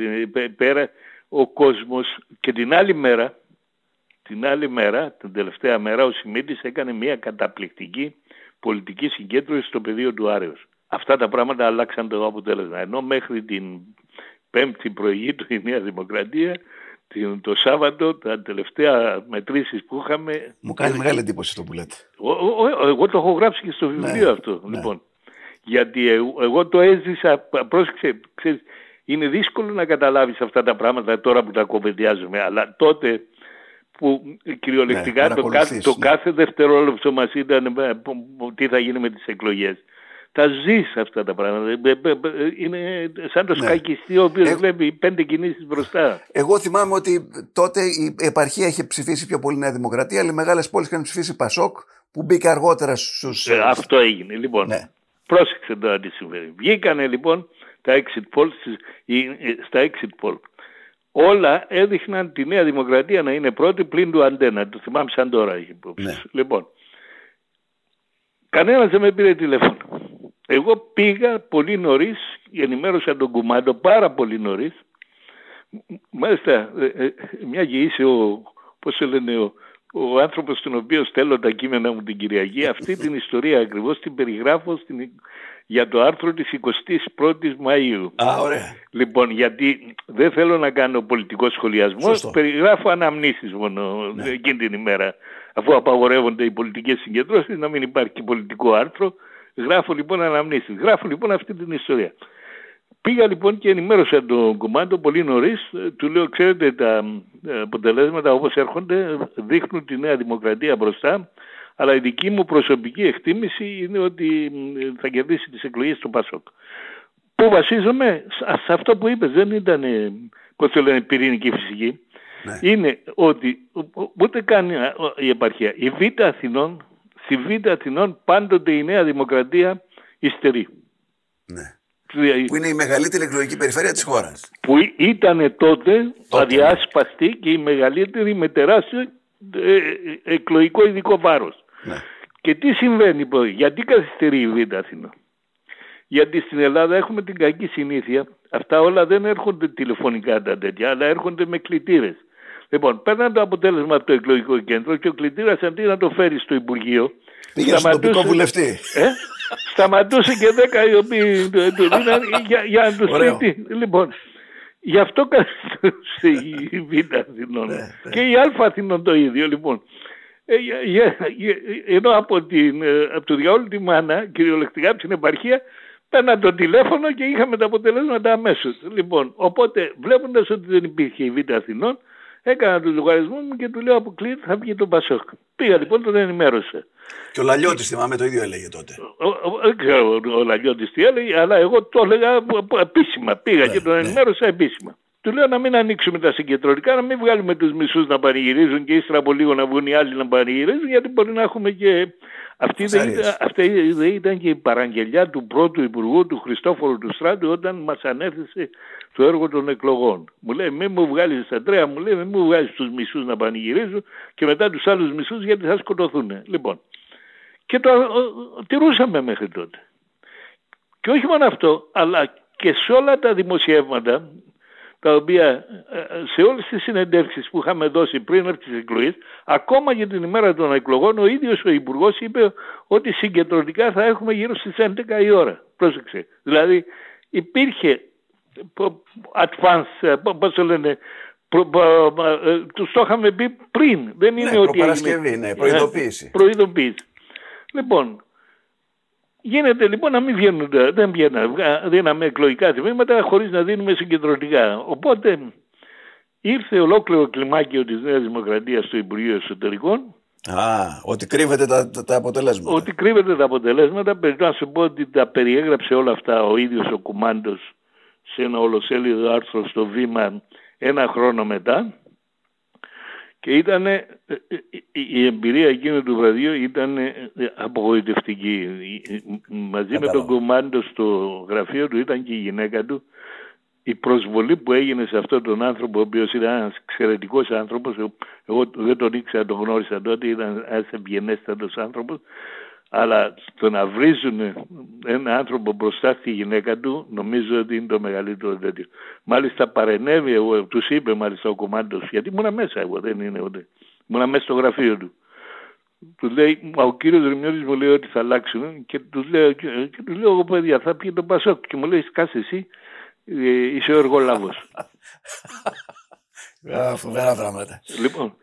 Πέρα ο κόσμος και την άλλη μέρα, την άλλη μέρα, την τελευταία μέρα, ο Σιμίτης έκανε μια καταπληκτική πολιτική συγκέντρωση στο πεδίο του Άρεως. Αυτά τα πράγματα αλλάξαν το αποτέλεσμα. Ενώ μέχρι την πέμπτη πρωί του η Νέα Δημοκρατία το Σάββατο, τα τελευταία μετρήσεις που είχαμε... Μου κάνει μεγάλη εντύπωση αυτό που λέτε. εγώ το έχω γράψει και στο βιβλίο ναι, αυτό. Ναι. Λοιπόν, γιατί εγώ το έζησα, πρόσεξε, ξέρεις, είναι δύσκολο να καταλάβεις αυτά τα πράγματα τώρα που τα κοβεντιάζουμε, αλλά τότε που κυριολεκτικά ναι, το, κάθε, το κάθε δευτερόλεπτο μας ήταν ε, τι θα γίνει με τις εκλογές τα ζεις αυτά τα πράγματα. Ε, ε, ε, είναι σαν το ναι. σκακιστή ο οποίος ε... βλέπει πέντε κινήσεις μπροστά. Εγώ θυμάμαι ότι τότε η επαρχία είχε ψηφίσει πιο πολύ Νέα Δημοκρατία, αλλά οι μεγάλες πόλεις είχαν ψηφίσει Πασόκ που μπήκε αργότερα στους... Ε, αυτό έγινε. Λοιπόν, ναι. πρόσεξε τώρα τι συμβαίνει. Βγήκανε λοιπόν τα exit polls, στα exit poll. Όλα έδειχναν τη Νέα Δημοκρατία να είναι πρώτη πλην του αντένα. Το θυμάμαι σαν τώρα. Ναι. Λοιπόν, κανένας δεν με πήρε τηλέφωνο. Εγώ πήγα πολύ νωρίς, ενημέρωσα τον Κουμάντο πάρα πολύ νωρίς. Μάλιστα, ε, ε, μια και είσαι ο, πώς σε λένε, ο, ο άνθρωπος στον οποίο στέλνω τα κείμενα μου την Κυριακή, αυτή την ιστορία ακριβώς την περιγράφω στην, για το άρθρο της 21ης Μαΐου. Α, ωραία. Λοιπόν, γιατί δεν θέλω να κάνω πολιτικό σχολιασμό, Σωστό. περιγράφω αναμνήσεις μόνο Ναι. εκείνη την ημέρα. Αφού απαγορεύονται οι πολιτικές συγκεντρώσεις, να μην υπάρχει πολιτικό άρθρο, γράφω λοιπόν αναμνήσεις. Γράφω λοιπόν αυτή την ιστορία. Πήγα λοιπόν και ενημέρωσα τον κομμάτι πολύ νωρίς. Του λέω: Ξέρετε, τα ε, αποτελέσματα όπως έρχονται δείχνουν τη Νέα Δημοκρατία μπροστά. Αλλά η δική μου προσωπική εκτίμηση είναι ότι μ, θα κερδίσει τις εκλογές του Πασόκ. Πού βασίζομαι, σε σε αυτό που είπες, δεν ήταν, ε, πώς το λένε, πυρηνική φυσική. Ναι. Είναι ότι ο- ο- ούτε καν ε, ο- η επαρχία. Η Β' Αθηνών, στη Β' Αθηνών πάντοτε η Νέα Δημοκρατία υστερεί. ναι. Δηλαδή, Που είναι η μεγαλύτερη εκλογική περιφέρεια της χώρας. που ήταν τότε, Τότε, αδιάσπαστη και η μεγαλύτερη με τεράστιο ε, ε, εκλογικό ειδικό βάρος. Ναι. Και τι συμβαίνει, πω, γιατί καθυστερεί η Β' Αθήνα. Γιατί στην Ελλάδα έχουμε την κακή συνήθεια, αυτά όλα δεν έρχονται τηλεφωνικά τα τέτοια, αλλά έρχονται με κλητήρες. Λοιπόν, παίρναν το αποτέλεσμα από το εκλογικό κέντρο και ο κλητήρας αντί να το φέρει στο Υπουργείο, Πήγε στον τοπικό σταματούσε- βουλευτή. ε, σταματούσε και δέκα οι οποίοι του του δίναν για, για να τους Ωραίο. πει τι. Λοιπόν, γι' αυτό καθιστούσε η Β' Αθηνών. Ναι, ναι. Και η Α Αθηνών το ίδιο. Λοιπόν, ε, για- για- για- ενώ από, την, ε, από το διαόλου τη μάνα, κυριολεκτικά από την επαρχία, παίρνα το τηλέφωνο και είχαμε τα αποτελέσματα αμέσως. Λοιπόν, οπότε βλέποντας ότι δεν υπήρχε η Β' Αθηνών, έκανα του λογαριασμού μου και του λέω αποκλείεται θα βγει το Πασόκ. Πήγα λοιπόν, τον ενημέρωσα. Και ο Λαλιώτης θυμάμαι το ίδιο έλεγε τότε. Ο- ο- Δεν ξέρω ο Λαγιώτης τι έλεγε, αλλά εγώ το έλεγα από- από- επίσημα. Πήγα Ναι, και τον ναι. ενημέρωσα επίσημα. Του λέω να μην ανοίξουμε τα συγκεντρωτικά, να μην βγάλουμε τους μισούς να πανηγυρίζουν και ύστερα από λίγο να βγουν οι άλλοι να πανηγυρίζουν, γιατί μπορεί να έχουμε και... Αυτή δεν, Φασαρίες. ήταν, αυτή δεν ήταν και η παραγγελιά του πρώτου Υπουργού του Χριστόφορου του Στράτου όταν μας ανέθεσε το έργο των εκλογών. Μου λέει μην μου βγάλεις τα τρέα, μου λέει μην μου βγάλεις τους μισούς να πανηγυρίζουν και μετά τους άλλους μισούς γιατί θα σκοτωθούν. Λοιπόν, και το ο- ο- τηρούσαμε μέχρι τότε. Και όχι μόνο αυτό, αλλά και σε όλα τα δημοσιεύματα, τα οποία ε, σε όλες τις συνεντεύξεις που είχαμε δώσει πριν από τις εκλογές, ακόμα και την ημέρα των εκλογών, ο ίδιος ο Υπουργός είπε ότι συγκεντρωτικά θα έχουμε γύρω στις 11 η ώρα. Πρόσεξε. Δηλαδή υπήρχε πο- advance, ε, πο- πώς το λένε, προ, πο- ε, τους το είχαμε πει πριν. Δεν είναι Ναι, ότι προπαρασκευή, έγινε- ναι, προειδοποίηση. Ε, προειδοποίηση. Λοιπόν, γίνεται λοιπόν να μην βγαίνουν, τα- δεν βγαίνουν, βγα- δίναμε εκλογικά τμήματα χωρίς να δίνουμε συγκεντρωτικά. Οπότε ήρθε ολόκληρο κλιμάκιο της Νέας Δημοκρατίας στο Υπουργείο Εσωτερικών Α, ότι κρύβεται τα, τα, τα αποτελέσματα. ότι κρύβεται τα αποτελέσματα. Πρέπει να σου πω ότι τα περιέγραψε όλα αυτά ο ίδιος ο Κουμάντος σε ένα ολοσέλιδο άρθρο στο βήμα ένα χρόνο μετά. Και ήταν, η εμπειρία εκείνου του βραδιού ήταν ε, απογοητευτική. Μαζί με Κατάλαβα. τον Κουμάντο στο γραφείο του ήταν και η γυναίκα του. Η προσβολή που έγινε σε αυτόν τον άνθρωπο, ο οποίος ήταν ένας εξαιρετικός άνθρωπος, εγώ δεν τον ήξερα, τον γνώρισα τότε, ήταν ένας ευγενέστατος άνθρωπος, αλλά το να βρίζουν ένα άνθρωπο μπροστά στη γυναίκα του, νομίζω ότι είναι το μεγαλύτερο τέτοιο. Μάλιστα παρενέβη, εγώ, τους είπε μάλιστα ο κομμάτος, γιατί ήμουνα μέσα εγώ, δεν είναι ούτε. Ήμουνα μέσα στο γραφείο του. Τους λέει, «Μα ο κύριος Ρημιώτης μου λέει ότι θα αλλάξουν και τους λέω, και τους λέω εγώ παιδιά θα πει τον Πασόκ και μου λέει σκάσε εσύ ε, είσαι ο εργολάβος. Α, φοβερά πράγματα. λοιπόν,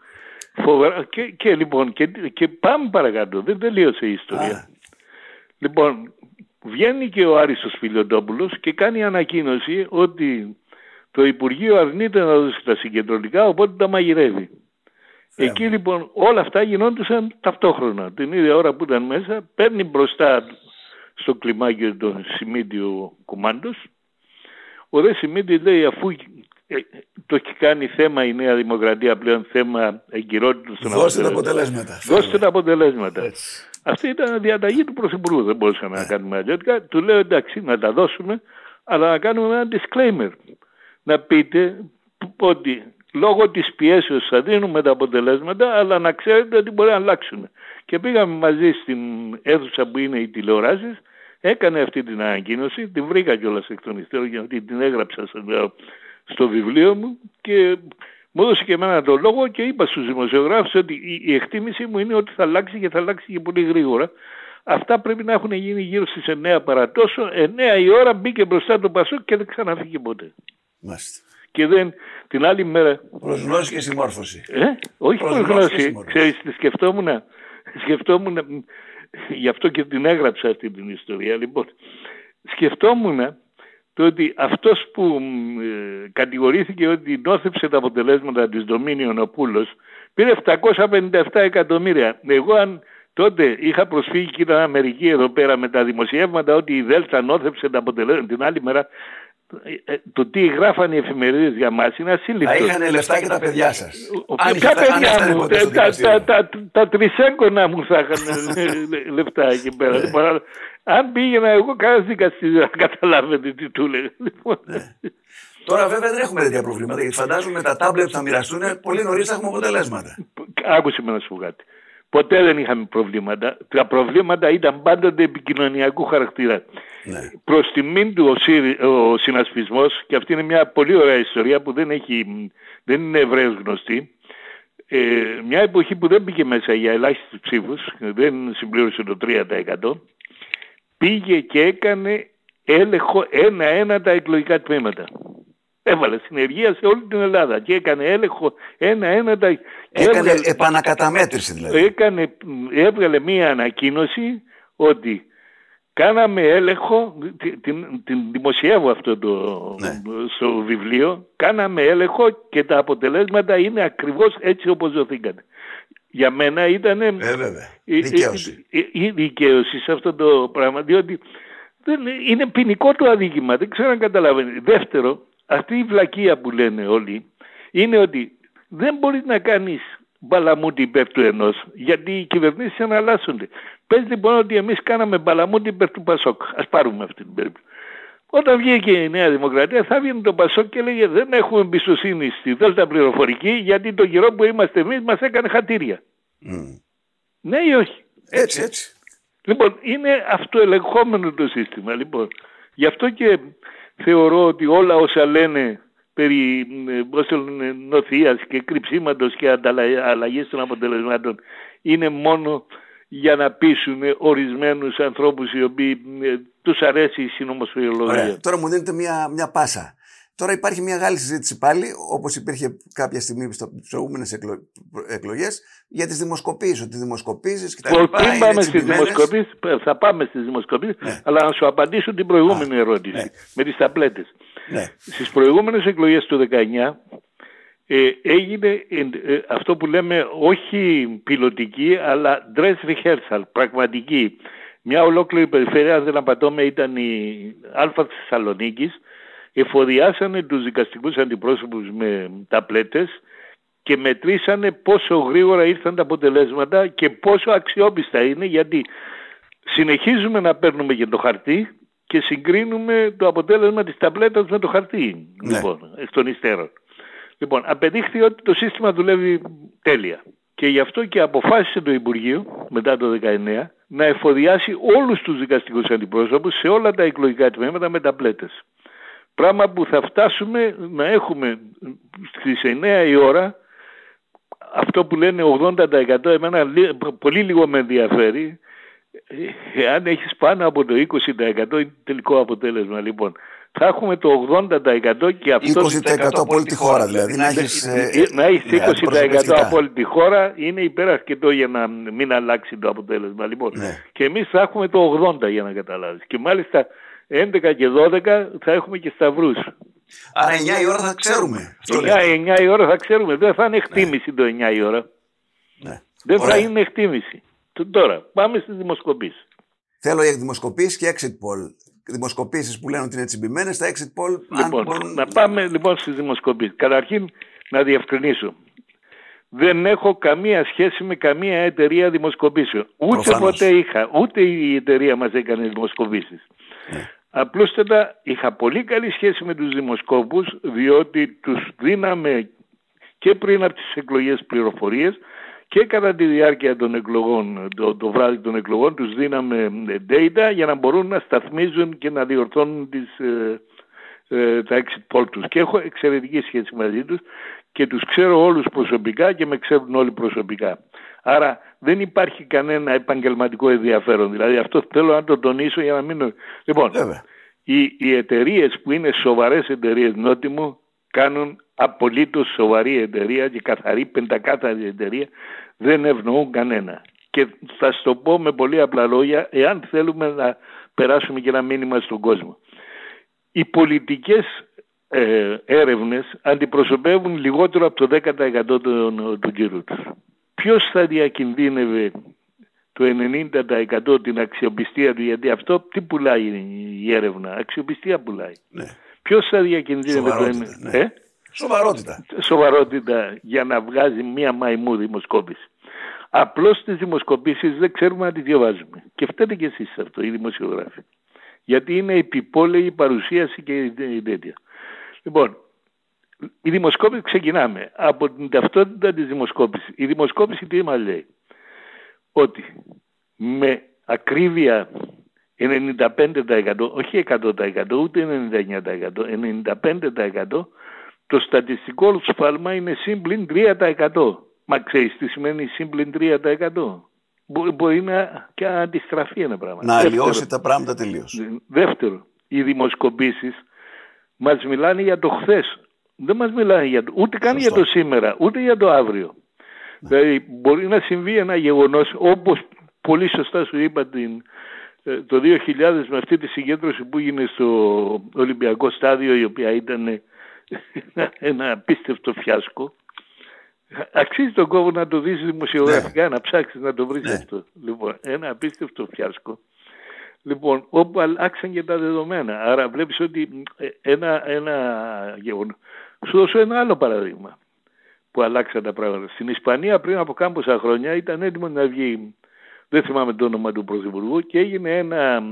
φοβερά, και, και λοιπόν και, και πάμε παρακάτω, δεν τελείωσε η ιστορία. Α. Λοιπόν, βγαίνει και ο Άριστος Φιλιοτόπουλος και κάνει ανακοίνωση ότι το Υπουργείο αρνείται να δώσει τα συγκεντρωτικά, οπότε τα μαγειρεύει. Θεέ Εκεί λοιπόν όλα αυτά γινόντουσαν ταυτόχρονα. Την ίδια ώρα που ήταν μέσα, παίρνει μπροστά στο κλιμάκιο τον Σιμίτη ο Κουμάντος. Ο Δε Σιμίτη λέει αφού ε, το έχει κάνει θέμα η Νέα Δημοκρατία πλέον θέμα εγκυρότητας των Δώστε τα αποτελεσμάτων. αποτελέσματα. Δώστε τα αποτελέσματα. Έτσι. Αυτή ήταν διαταγή του Πρωθυπουργού, δεν μπορούσαμε να κάνουμε αλλιώτικα. Του λέω εντάξει να τα δώσουμε, αλλά να κάνουμε ένα disclaimer. Να πείτε ότι λόγω της πιέσεως θα δίνουμε τα αποτελέσματα, αλλά να ξέρετε ότι μπορεί να αλλάξουν. Και πήγαμε μαζί στην αίθουσα που είναι οι τηλεοράσεις, έκανε αυτή την ανακοίνωση, την βρήκα κιόλας εκ των υστέρων γιατί την έγραψα στο, στο βιβλίο μου και μου έδωσε και εμένα τον λόγο και είπα στους δημοσιογράφους ότι η εκτίμηση μου είναι ότι θα αλλάξει και θα αλλάξει και πολύ γρήγορα. Αυτά πρέπει να έχουν γίνει γύρω στις 9 παρά τόσο. 9 η ώρα μπήκε μπροστά το Πασόκ και δεν ξαναφύγε ποτέ. Μάλιστα. Και δεν την άλλη μέρα... Προσγνώση και συμμόρφωση. Ε, όχι προσγνώση. Ξέρεις, σκεφτόμουν, σκεφτόμουν, γι' αυτό και την έγραψα αυτή την ιστορία. Λοιπόν, σκεφτόμουν το ότι αυτός που ε, κατηγορήθηκε ότι νόθεψε τα αποτελέσματα της Dominion ο Πούλος πήρε 757 εκατομμύρια. Εγώ αν τότε είχα προσφύγει και ήταν Αμερική εδώ πέρα με τα δημοσιεύματα ότι η Δέλτα νόθεψε τα αποτελέσματα την άλλη μέρα ε, το τι γράφανε οι εφημερίδες για μας είναι ασύλληπτο. Θα είχαν λεφτά και τα παιδιά σας. Ποια παιδιά μου, τα τρισέγγωνα μου θα είχαν λεφτά εκεί πέρα. Ναι. Λοιπόν, αν πήγαινα εγώ, κανένα δικαστή δεν καταλάβαινε τι του λέγανε. Λοιπόν. Ναι. Τώρα βέβαια δεν έχουμε τέτοια προβλήματα γιατί φαντάζομαι τα τάμπλετ που θα μοιραστούν πολύ νωρίς θα έχουμε αποτελέσματα. Άκουσε με να σου πω κάτι. Ποτέ δεν είχαμε προβλήματα. Τα προβλήματα ήταν πάντοτε επικοινωνιακού χαρακτήρα. Ναι. Προς τιμήν του ο, ο συνασπισμός, και αυτή είναι μια πολύ ωραία ιστορία που δεν, έχει, δεν είναι ευρέως γνωστή. Ε, μια εποχή που δεν μπήκε μέσα για ελάχιστους ψήφους, δεν συμπλήρωσε το 3%, πήγε και έκανε έλεγχο ένα-ένα τα εκλογικά τμήματα. Έβαλε συνεργεία σε όλη την Ελλάδα και έκανε έλεγχο ένα-ένα τα. Έκανε έβγαλε, επανακαταμέτρηση δηλαδή. Έκανε, έβγαλε μία ανακοίνωση ότι κάναμε έλεγχο, την, την δημοσιεύω αυτό το, ναι. στο βιβλίο, κάναμε έλεγχο και τα αποτελέσματα είναι ακριβώς έτσι όπως δοθήκανε. Για μένα ήταν ε, η, δικαίωση. Η, η, δικαίωση σε αυτό το πράγμα, διότι δεν, είναι ποινικό το αδίκημα, δεν ξέρω αν καταλαβαίνει. Δεύτερο, αυτή η βλακεία που λένε όλοι είναι ότι δεν μπορεί να κάνεις μπαλαμούτι υπέρ του ενός, γιατί οι κυβερνήσεις αναλάσσονται. Πες λοιπόν ότι εμείς κάναμε μπαλαμούτι υπέρ του Πασόκ. Α πάρουμε αυτή την περίπτωση. Όταν βγήκε η Νέα Δημοκρατία, θα βγει το Πασόκ και λέγε Δεν έχουμε εμπιστοσύνη στη Δέλτα πληροφορική, γιατί το καιρό που είμαστε εμείς μας έκανε χατήρια. Mm. Ναι ή όχι; Έτσι, έτσι. Λοιπόν, είναι αυτοελεγχόμενο το σύστημα. Λοιπόν, γι' αυτό και θεωρώ ότι όλα όσα λένε περί νοθείας και κρυψίματος και αλλαγής των αποτελεσμάτων είναι μόνο για να πείσουν ορισμένους ανθρώπους οι οποίοι ε, τους αρέσει η συνωμοσιολογία. Τώρα μου δίνετε μια, μια πάσα. Τώρα υπάρχει μια μεγάλη συζήτηση πάλι, όπως υπήρχε κάποια στιγμή στις προηγούμενες εκλο... εκλογές, για τις δημοσκοπήσεις. Ότι δημοσκοπήσεις και τα λοιπά. Πριν πάμε στις δημοσκοπήσεις, θα πάμε στις δημοσκοπήσεις, ναι. αλλά να σου απαντήσω την προηγούμενη ερώτηση ναι. με τις ταπλέτε. Ναι. Στις προηγούμενες εκλογές του 19 ε, έγινε ε, αυτό που λέμε όχι πιλωτική αλλά dress rehearsal, πραγματική. Μια ολόκληρη περιφέρεια, αν δεν απατώμε, ήταν η Α Θεσσαλονίκης εφοδιάσανε τους δικαστικούς αντιπρόσωπους με ταπλέτες και μετρήσανε πόσο γρήγορα ήρθαν τα αποτελέσματα και πόσο αξιόπιστα είναι γιατί συνεχίζουμε να παίρνουμε και το χαρτί και συγκρίνουμε το αποτέλεσμα της ταπλέτας με το χαρτί ναι. λοιπόν, εκ των υστέρων. Λοιπόν, απεδείχθη ότι το σύστημα δουλεύει τέλεια. Και γι' αυτό και αποφάσισε το Υπουργείο μετά το 19 να εφοδιάσει όλους τους δικαστικούς αντιπρόσωπους σε όλα τα εκλογικά τμήματα με ταπλέτες. Πράγμα που θα φτάσουμε να έχουμε στις 9 η ώρα αυτό που λένε 80% εμένα πολύ λίγο με ενδιαφέρει. Εάν έχεις πάνω από το 20% είναι τελικό αποτέλεσμα λοιπόν. Θα έχουμε το 80% και αυτό 20% από όλη τη χώρα δηλαδή να έχεις, ε, ε, να έχεις 20% ναι, από όλη τη χώρα είναι υπεραρκετό για να μην αλλάξει το αποτέλεσμα λοιπόν. Ναι. και εμείς θα έχουμε το 80% για να καταλάβεις. Και μάλιστα 11 και 12 θα έχουμε και σταυρούς. Άρα 9 η ώρα θα ξέρουμε. 9, 9 η ώρα θα ξέρουμε. Δεν θα είναι εκτίμηση ναι. το 9 η ώρα. Ναι. Δεν Ωραία. θα είναι εκτίμηση. Τώρα, πάμε στις δημοσκοπήσεις. Θέλω για δημοσκοπήσεις και exit poll. Δημοσκοπήσεις που λένε ότι είναι τσιμπημένες, τα exit poll... Λοιπόν, αν να πάμε λοιπόν στις δημοσκοπήσεις. Καταρχήν να διευκρινίσω. Δεν έχω καμία σχέση με καμία εταιρεία δημοσκοπήσεων. Ούτε Προφανώς. ποτέ είχα, ούτε η εταιρεία μας έκανε δημοσκοπήσεις. Ναι. Απλούστατα είχα πολύ καλή σχέση με τους δημοσκόπους διότι τους δίναμε και πριν από τις εκλογές πληροφορίες και κατά τη διάρκεια των εκλογών, το, το βράδυ των εκλογών τους δίναμε data για να μπορούν να σταθμίζουν και να διορθώνουν τις, ε, ε, τα exit poll τους και έχω εξαιρετική σχέση μαζί τους και τους ξέρω όλους προσωπικά και με ξέρουν όλοι προσωπικά. Άρα δεν υπάρχει κανένα επαγγελματικό ενδιαφέρον. Δηλαδή αυτό θέλω να το τονίσω για να μην... Λοιπόν, οι, οι εταιρείες που είναι σοβαρές εταιρείες νότιμου κάνουν απολύτως σοβαρή εταιρεία και καθαρή πεντακάθαρη εταιρεία δεν ευνοούν κανένα. Και θα σου το πω με πολύ απλά λόγια, εάν θέλουμε να περάσουμε και ένα μήνυμα στον κόσμο. Οι πολιτικές ε, έρευνες αντιπροσωπεύουν λιγότερο από το 10% του, του κύρου τους. Ποιος θα διακινδύνευε το 90% την αξιοπιστία του, γιατί αυτό τι πουλάει η έρευνα, αξιοπιστία πουλάει. Ναι. Ποιος θα διακινδύνευε το 90%? Ναι. Ε; Σοβαρότητα. Σοβαρότητα για να βγάζει μία μαϊμού δημοσκόπηση. Απλώς τις δημοσκοπήσεις δεν ξέρουμε να τις διαβάζουμε. Και φταίτε και εσείς αυτό, οι δημοσιογράφοι. Γιατί είναι επιπόλαιη η παρουσίαση και η τέτοια. Λοιπόν, η δημοσκόπηση ξεκινάμε από την ταυτότητα της δημοσκόπησης. Η δημοσκόπηση τι μας λέει; Ότι με ακρίβεια 95% όχι 100% ούτε 99% 95% το στατιστικό σφάλμα είναι σύμπλην 3%. Μα ξέρεις τι σημαίνει σύμπλην 3%. Μπορεί να και αντιστραφεί ένα πράγμα. Να αλλοιώσει τα πράγματα τελείως. Δεύτερο, οι δημοσκοπήσεις μας μιλάνε για το χθες. Δεν μας μιλάνε για το, ούτε καν για το σήμερα, ούτε για το αύριο. Ναι. Δηλαδή μπορεί να συμβεί ένα γεγονός όπως πολύ σωστά σου είπα την, ε, το 2000 με αυτή τη συγκέντρωση που έγινε στο Ολυμπιακό στάδιο η οποία ήταν ένα απίστευτο φιάσκο. Αξίζει τον κόπο να το δεις δημοσιογραφικά, ναι. να ψάξεις να το βρεις ναι. αυτό. Λοιπόν, ένα απίστευτο φιάσκο. Λοιπόν, όπου αλλάξαν και τα δεδομένα. Άρα βλέπεις ότι ε, ένα, ένα γεγονό. Σου δώσω ένα άλλο παραδείγμα που αλλάξαν τα πράγματα. Στην Ισπανία πριν από κάμποσα χρόνια ήταν έτοιμο να βγει, δεν θυμάμαι το όνομα του Πρωθυπουργού και έγινε ένα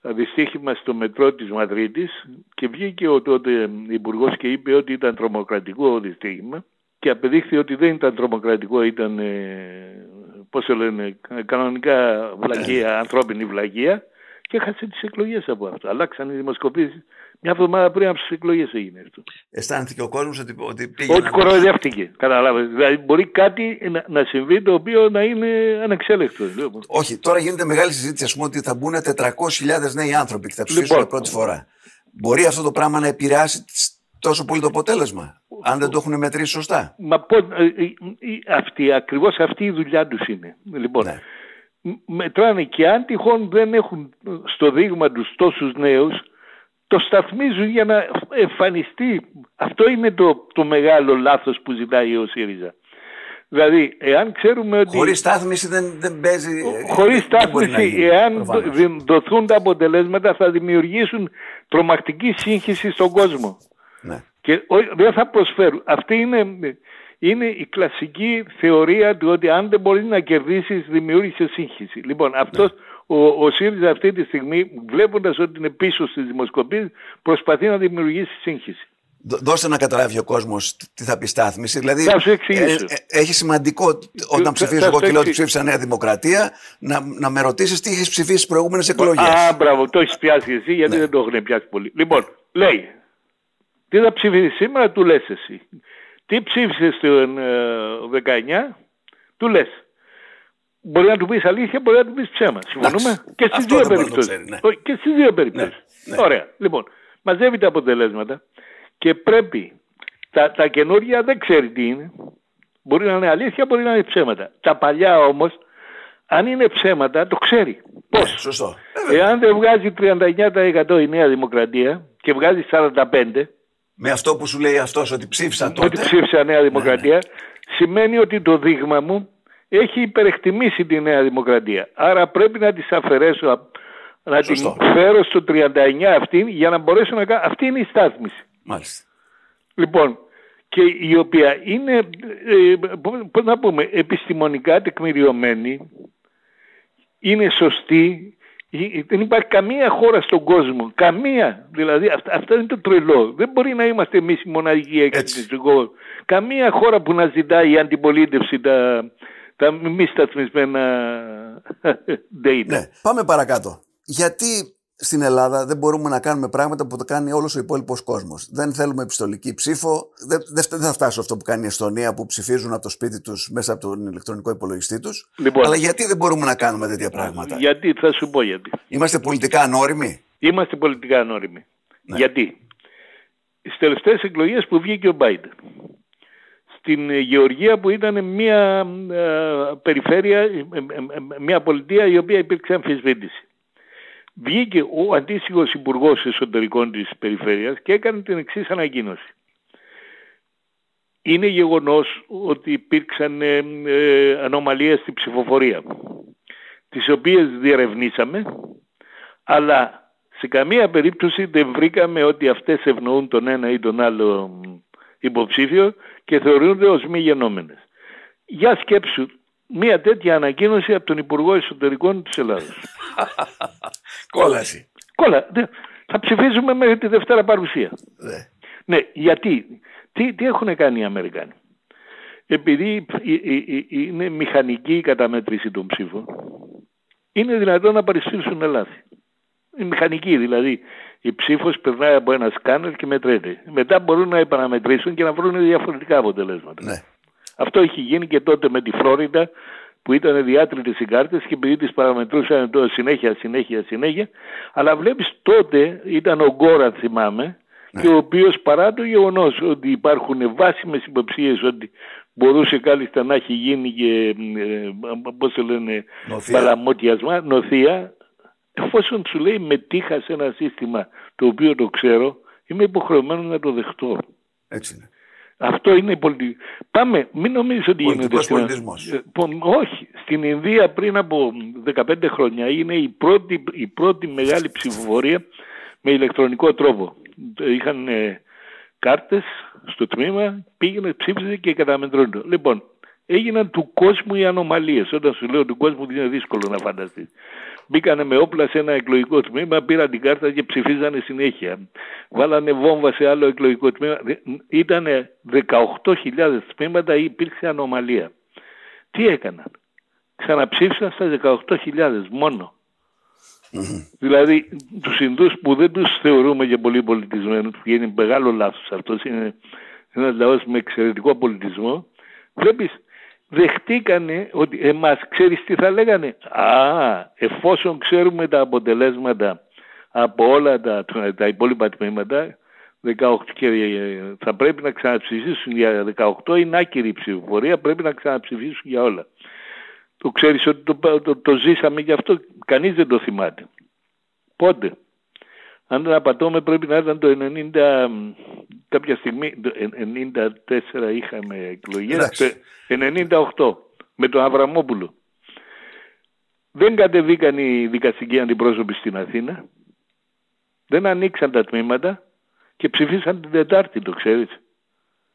δυστύχημα στο μετρό της Μαδρίτης και βγήκε ο τότε υπουργός και είπε ότι ήταν τρομοκρατικό δυστύχημα και απεδείχθη ότι δεν ήταν τρομοκρατικό, ήταν ε, πώς το λένε, κανονικά βλαγία, ανθρώπινη βλαγία και έχασε τις εκλογές από αυτό. Αλλάξαν οι δημοσκοπήσεις μια εβδομάδα πριν από τις εκλογές έγινε αυτό. Αισθάνθηκε ο κόσμος ότι, ότι πήγε. Ότι κοροϊδεύτηκε. Καταλάβατε. Δηλαδή μπορεί κάτι να, να συμβεί το οποίο να είναι ανεξέλεκτο. Όχι, τώρα γίνεται μεγάλη συζήτηση, ας πούμε, ότι θα μπουν 400.000 νέοι άνθρωποι και θα ψηφίσουν λοιπόν, πρώτη φορά. Μπορεί αυτό το πράγμα να επηρεάσει τόσο πολύ το αποτέλεσμα, αν δεν το έχουν μετρήσει σωστά; Μα πώ. Ε, ε, αυτή, ακριβώς αυτή η δουλειά τους είναι. Λοιπόν, ναι. Μετράνε και αν τυχόν δεν έχουν στο δείγμα τους τόσους νέους, το σταθμίζουν για να εμφανιστεί. Αυτό είναι το, το μεγάλο λάθος που ζητάει ο ΣΥΡΙΖΑ. Δηλαδή, εάν ξέρουμε ότι... Χωρίς στάθμιση δεν, δεν παίζει... Χωρίς στάθμιση, εάν δοθούν τα αποτελέσματα θα δημιουργήσουν τρομακτική σύγχυση στον κόσμο. Ναι. Και δεν θα προσφέρουν. Αυτή είναι, είναι η κλασική θεωρία του ότι αν δεν μπορείς να κερδίσεις δημιούργησε σύγχυση. Λοιπόν, αυτός... Ναι ο, ο ΣΥΡΙΖΑ αυτή τη στιγμή, βλέποντας ότι είναι πίσω στις δημοσκοπήσεις, προσπαθεί να δημιουργήσει σύγχυση. Δώστε να καταλάβει ο κόσμος τι θα πει στάθμιση. Δηλαδή, θα σου εξηγήσω. Ε, ε, έχει σημαντικό όταν ψηφίζω εγώ και λέω ότι ψήφισα Νέα Δημοκρατία να, να με ρωτήσεις τι έχει ψηφίσει στις προηγούμενες εκλογές. Α, μπράβο, το έχεις πιάσει εσύ γιατί ναι. δεν το έχουν πιάσει πολύ. Λοιπόν, λέει, τι θα ψηφίσει σήμερα, του λες εσύ. Τι ψήφισες το 19, του λες. Μπορεί να του πεις αλήθεια, μπορεί να του πεις ψέμα. Συμφωνούμε; Και στις δύο περιπτώσεις. Ναι. Και στις δύο περιπτώσεις. Ναι, ναι. Ωραία. Λοιπόν, μαζεύει τα αποτελέσματα και πρέπει. Τα, τα καινούργια δεν ξέρει τι είναι. Μπορεί να είναι αλήθεια, μπορεί να είναι ψέματα. Τα παλιά όμως, αν είναι ψέματα, το ξέρει. Πώς; Ναι, σωστό. Εάν δεν βγάζει 39% η Νέα Δημοκρατία και βγάζει 45%. Με αυτό που σου λέει αυτός ότι ψήφισα τότε. Ότι ψήφισα Νέα Δημοκρατία, σημαίνει ότι το δείγμα μου έχει υπερεκτιμήσει τη Νέα Δημοκρατία. Άρα πρέπει να τις αφαιρέσω, να την φέρω στο 39 αυτή για να μπορέσω να κάνω... Αυτή είναι η στάθμιση. Μάλιστα. Λοιπόν, και η οποία είναι, ε, πώς να πούμε, επιστημονικά τεκμηριωμένη, είναι σωστή, δεν υπάρχει καμία χώρα στον κόσμο. Καμία. Δηλαδή αυτό είναι το τρελό. Δεν μπορεί να είμαστε εμείς η μοναδική έκθεση στον κόσμο. Καμία χώρα που να ζητάει η αντιπολίτευση τα, τα μη σταθμισμένα data. Ναι, πάμε παρακάτω. Γιατί στην Ελλάδα δεν μπορούμε να κάνουμε πράγματα που το κάνει όλος ο υπόλοιπος κόσμος. Δεν θέλουμε επιστολική ψήφο. Δεν, δεν θα φτάσω αυτό που κάνει η Εστονία που ψηφίζουν από το σπίτι τους μέσα από τον ηλεκτρονικό υπολογιστή τους. Λοιπόν, Αλλά γιατί δεν μπορούμε να κάνουμε τέτοια πράγματα; Γιατί, θα σου πω γιατί. Είμαστε πολιτικά ανώριμοι; Είμαστε πολιτικά ανώριμοι. Ναι. Γιατί; Στις τελευταίες εκλογές που βγήκε ο Μπάιντεν στην Γεωργία που ήταν μια ε, περιφέρεια, ε, ε, μια πολιτεία η οποία υπήρξε αμφισβήτηση βγήκε ο αντίστοιχος υπουργός εσωτερικών της περιφέρειας και έκανε την εξής ανακοίνωση. Είναι γεγονός ότι υπήρξαν ε, ε, ανομαλίες στη ψηφοφορία, τις οποίες διερευνήσαμε, αλλά σε καμία περίπτωση δεν βρήκαμε ότι αυτές ευνοούν τον ένα ή τον άλλο υποψήφιο και θεωρούνται ως μη γενόμενες. Για σκέψου μία τέτοια ανακοίνωση από τον Υπουργό Εσωτερικών της Ελλάδας. Κόλαση. Κόλα. Ναι. Θα ψηφίζουμε μέχρι τη Δευτέρα παρουσία. Ναι. ναι. γιατί; Τι, τι έχουν κάνει οι Αμερικάνοι; Επειδή είναι μηχανική η καταμέτρηση των ψήφων, είναι δυνατόν να παρισφύσουν λάθη. Είναι μηχανική δηλαδή. Η ψήφος περνάει από ένα σκάνερ και μετρέται. Μετά μπορούν να επαναμετρήσουν και να βρουν διαφορετικά αποτελέσματα. Ναι. Αυτό έχει γίνει και τότε με τη Φλόριντα που ήταν διάτριτες οι κάρτες και επειδή τις παραμετρούσαν τώρα συνέχεια, συνέχεια, συνέχεια. Αλλά βλέπεις τότε ήταν ο Γκόρα θυμάμαι ναι. και ο οποίος παρά το γεγονός ότι υπάρχουν βάσιμες υποψίες ότι μπορούσε κάλλιστα να έχει γίνει και ε, πώς το λένε παλαμότιασμα, νοθεία εφόσον σου λέει μετήχα σε ένα σύστημα το οποίο το ξέρω είμαι υποχρεωμένος να το δεχτώ. Έτσι είναι. Αυτό είναι πολιτικό. Πάμε, μην νομίζεις ότι γίνεται. Στην... πολιτισμός. Ε, όχι. Στην Ινδία πριν από 15 χρόνια είναι η πρώτη, η πρώτη μεγάλη ψηφοφορία με ηλεκτρονικό τρόπο. Είχαν ε, κάρτες στο τμήμα, πήγαινε, ψήφιζε και καταμετρώνει. Λοιπόν, έγιναν του κόσμου οι ανομαλίες. Όταν σου λέω του κόσμου είναι δύσκολο να φανταστείς. Μπήκανε με όπλα σε ένα εκλογικό τμήμα, πήραν την κάρτα και ψηφίζανε συνέχεια. Βάλανε βόμβα σε άλλο εκλογικό τμήμα. Ήταν 18.000 τμήματα ή υπήρξε ανομαλία. Τι έκαναν; Ξαναψήφισαν στα 18.000 μόνο. Δηλαδή τους Ινδούς που δεν τους θεωρούμε για πολύ πολιτισμένους, που είναι μεγάλο λάθος αυτός, είναι ένας λαός με εξαιρετικό πολιτισμό, βλέπεις δεχτήκανε ότι εμάς ξέρεις τι θα λέγανε; Α, εφόσον ξέρουμε τα αποτελέσματα από όλα τα, τα υπόλοιπα τμήματα, 18 και ε, θα πρέπει να ξαναψηφίσουν για 18 είναι άκυρη ψηφοφορία, πρέπει να ξαναψηφίσουν για όλα. Το ξέρεις ότι το, το, το, ζήσαμε γι' αυτό, κανείς δεν το θυμάται. Πότε; Αν δεν απατώμε πρέπει να ήταν το 90, κάποια στιγμή, το 94 είχαμε εκλογές, 98 με τον Αβραμόπουλο. Δεν κατεβήκαν οι δικαστικοί αντιπρόσωποι στην Αθήνα, δεν ανοίξαν τα τμήματα και ψηφίσαν την Τετάρτη, το ξέρεις.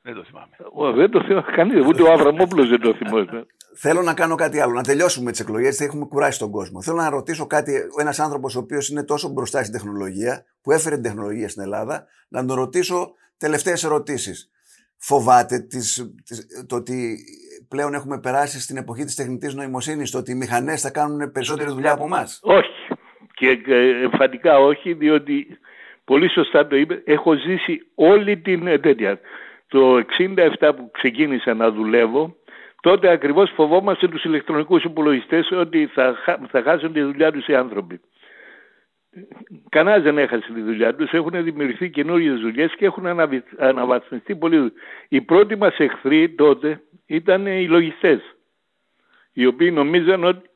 Δεν το θυμάμαι. δεν το θυμάμαι κανείς, ούτε ο Αβραμόπουλος δεν το θυμόταν. Θέλω να κάνω κάτι άλλο, να τελειώσουμε τις εκλογές, θα έχουμε κουράσει τον κόσμο. Θέλω να ρωτήσω κάτι, ένας άνθρωπος ο οποίος είναι τόσο μπροστά στην τεχνολογία, που έφερε την τεχνολογία στην Ελλάδα, να τον ρωτήσω τελευταίες ερωτήσεις. Φοβάται τις, τις, το ότι πλέον έχουμε περάσει στην εποχή της τεχνητής νοημοσύνης, το ότι οι μηχανές θα κάνουν περισσότερη δουλειά από εμάς; Όχι. Και εμφαντικά όχι, διότι πολύ σωστά το είπε, έχω ζήσει όλη την ε, τέτοια. Το 67 που ξεκίνησα να δουλεύω, τότε ακριβώς φοβόμαστε τους ηλεκτρονικούς υπολογιστές ότι θα, θα χάσουν τη δουλειά τους οι άνθρωποι. Κανένα δεν έχασε τη δουλειά τους, έχουν δημιουργηθεί καινούριε δουλειές και έχουν αναβαθμιστεί πολύ. Οι πρώτοι μας εχθροί τότε ήταν οι λογιστές, οι οποίοι νομίζαν ότι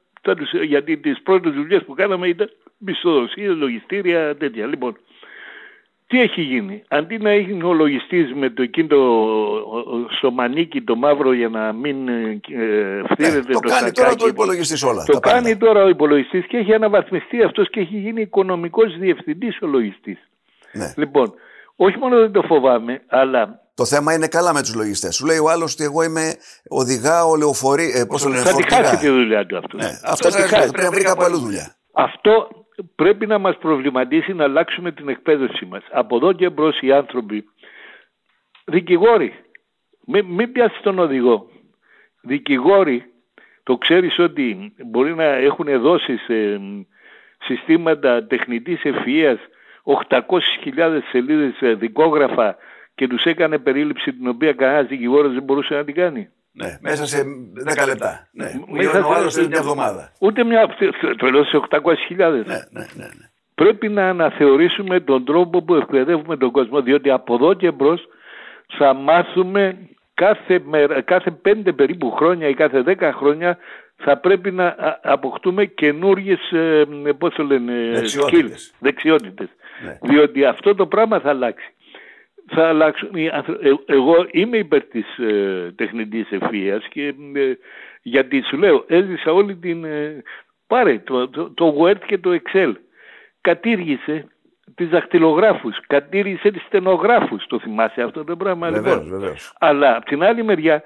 γιατί τις πρώτες δουλειές που κάναμε ήταν μισθοδοσίες, λογιστήρια, τέτοια. Λοιπόν, τι έχει γίνει; Αντί να έχει ο λογιστής με το εκείνο στο μανίκι το μαύρο για να μην ε, φτύρεται ε, το, το κάνει τώρα το υπολογιστής όλα. Το κάνει τώρα ο υπολογιστής και έχει αναβαθμιστεί αυτός και έχει γίνει οικονομικός διευθυντής ο λογιστής. Ναι. Λοιπόν, όχι μόνο δεν το φοβάμαι, αλλά το θέμα είναι καλά με τους λογιστές. Σου λέει ο άλλος ότι εγώ είμαι οδηγά, ο λεωφορεί. Ε, Πώς το λένε, Θα τη χάσει τη δουλειά του αυτός. Ναι, αυτό πρέπει να βρει κάπου αλλού δουλειά. Αυτό πρέπει να μας προβληματίσει να αλλάξουμε την εκπαίδευση μας. Από εδώ και μπρος οι άνθρωποι, δικηγόροι, μην, μην πιάσεις τον οδηγό. Δικηγόροι, το ξέρεις ότι μπορεί να έχουν δώσει συστήματα τεχνητής ευφυΐας, 800.000 σελίδες ε, δικόγραφα και τους έκανε περίληψη την οποία κανένας δικηγόρος δεν μπορούσε να την κάνει. Ναι, μέσα σε 10 λεπτά. Ναι. Μέσα ο άλλος μια εβδομάδα. Ούτε μια, το σε 800.000. Ναι, ναι, ναι, ναι. Πρέπει να αναθεωρήσουμε τον τρόπο που εκπαιδεύουμε τον κόσμο, διότι από εδώ και μπρος θα μάθουμε κάθε, κάθε πέντε περίπου χρόνια ή κάθε δέκα χρόνια θα πρέπει να αποκτούμε καινούργιες, ε, πώς το λένε, δεξιότητες. δεξιότητες. Ναι. Διότι αυτό το πράγμα θα αλλάξει. Θα αλλάξουν ε, Εγώ είμαι υπέρ της ε, τεχνητής ευφυΐας και ε, γιατί σου λέω έζησα όλη την... Ε, πάρε το, το, το Word και το Excel. Κατήργησε τις δαχτυλογράφους, κατήργησε τις στενογράφους. Το θυμάσαι αυτό το πράγμα βεβαίως, λοιπόν. Βεβαίως. Αλλά από την άλλη μεριά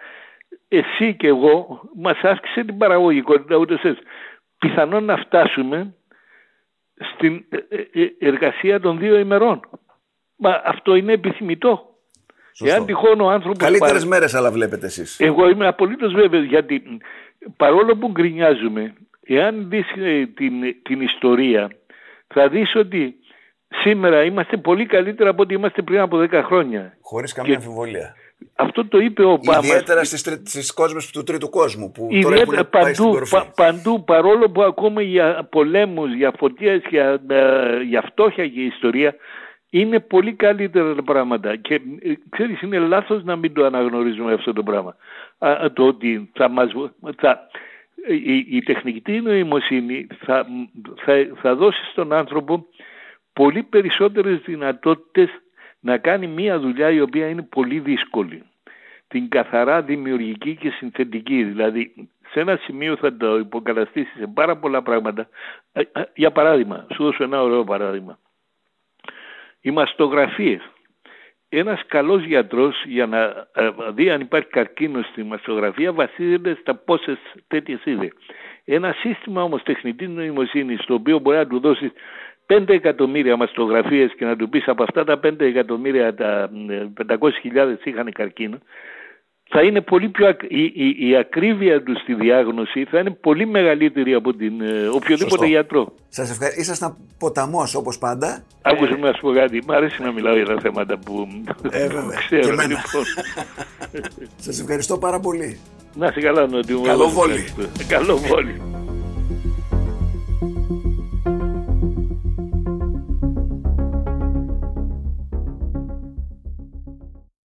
εσύ και εγώ μας άσκησε την παραγωγικότητα ούτε σε πιθανόν να φτάσουμε στην ε, ε, εργασία των δύο ημερών. Μα αυτό είναι επιθυμητό. Σωστό. Εάν τυχόν ο άνθρωπος... Καλύτερες πάρει... μέρες αλλά βλέπετε εσείς. Εγώ είμαι απολύτως βέβαιος γιατί παρόλο που γκρινιάζουμε, εάν δεις ε, την, την ιστορία θα δεις ότι σήμερα είμαστε πολύ καλύτερα από ό,τι είμαστε πριν από 10 χρόνια. Χωρίς καμία και... αμφιβολία. Αυτό το είπε ο Ομπάμα. Ιδιαίτερα στις, στις κόσμες του τρίτου κόσμου που Ιδιαίτερα, τώρα έχουν παντού, πάει στην κορφή. Πα, παντού παρόλο που ακούμε για πολέμους, για φωτιές, για, ε, για φτώχεια και ιστορία είναι πολύ καλύτερα τα πράγματα και ε, ξέρεις είναι λάθος να μην το αναγνωρίζουμε αυτό το πράγμα. Α, το ότι θα μας, θα, η, η τεχνική νοημοσύνη θα, θα, θα δώσει στον άνθρωπο πολύ περισσότερες δυνατότητες να κάνει μία δουλειά η οποία είναι πολύ δύσκολη. Την καθαρά δημιουργική και συνθετική. Δηλαδή σε ένα σημείο θα το υποκαταστήσεις σε πάρα πολλά πράγματα. Ε, ε, για παράδειγμα, σου δώσω ένα ωραίο παράδειγμα. Οι μαστογραφίες. Ένας καλός γιατρός για να ε, δει αν υπάρχει καρκίνος στη μαστογραφία βασίζεται στα πόσες τέτοιες είδε. Ένα σύστημα όμως τεχνητής νοημοσύνης το οποίο μπορεί να του δώσεις 5 εκατομμύρια μαστογραφίες και να του πεις από αυτά τα 5 εκατομμύρια τα 500.000 είχαν καρκίνο, θα είναι πολύ πιο η, η, η, ακρίβεια τους στη διάγνωση θα είναι πολύ μεγαλύτερη από την ε, οποιοδήποτε Σωστό. γιατρό. Σας ευχαριστώ. Ήσασταν ποταμός όπως πάντα. Άκουσε να σου πω κάτι. Μ' αρέσει να μιλάω για τα θέματα που ε, ξέρω. Λοιπόν. Σας ευχαριστώ πάρα πολύ. Να είσαι καλά, Νότι. Καλό βόλι. Καλό βόλι.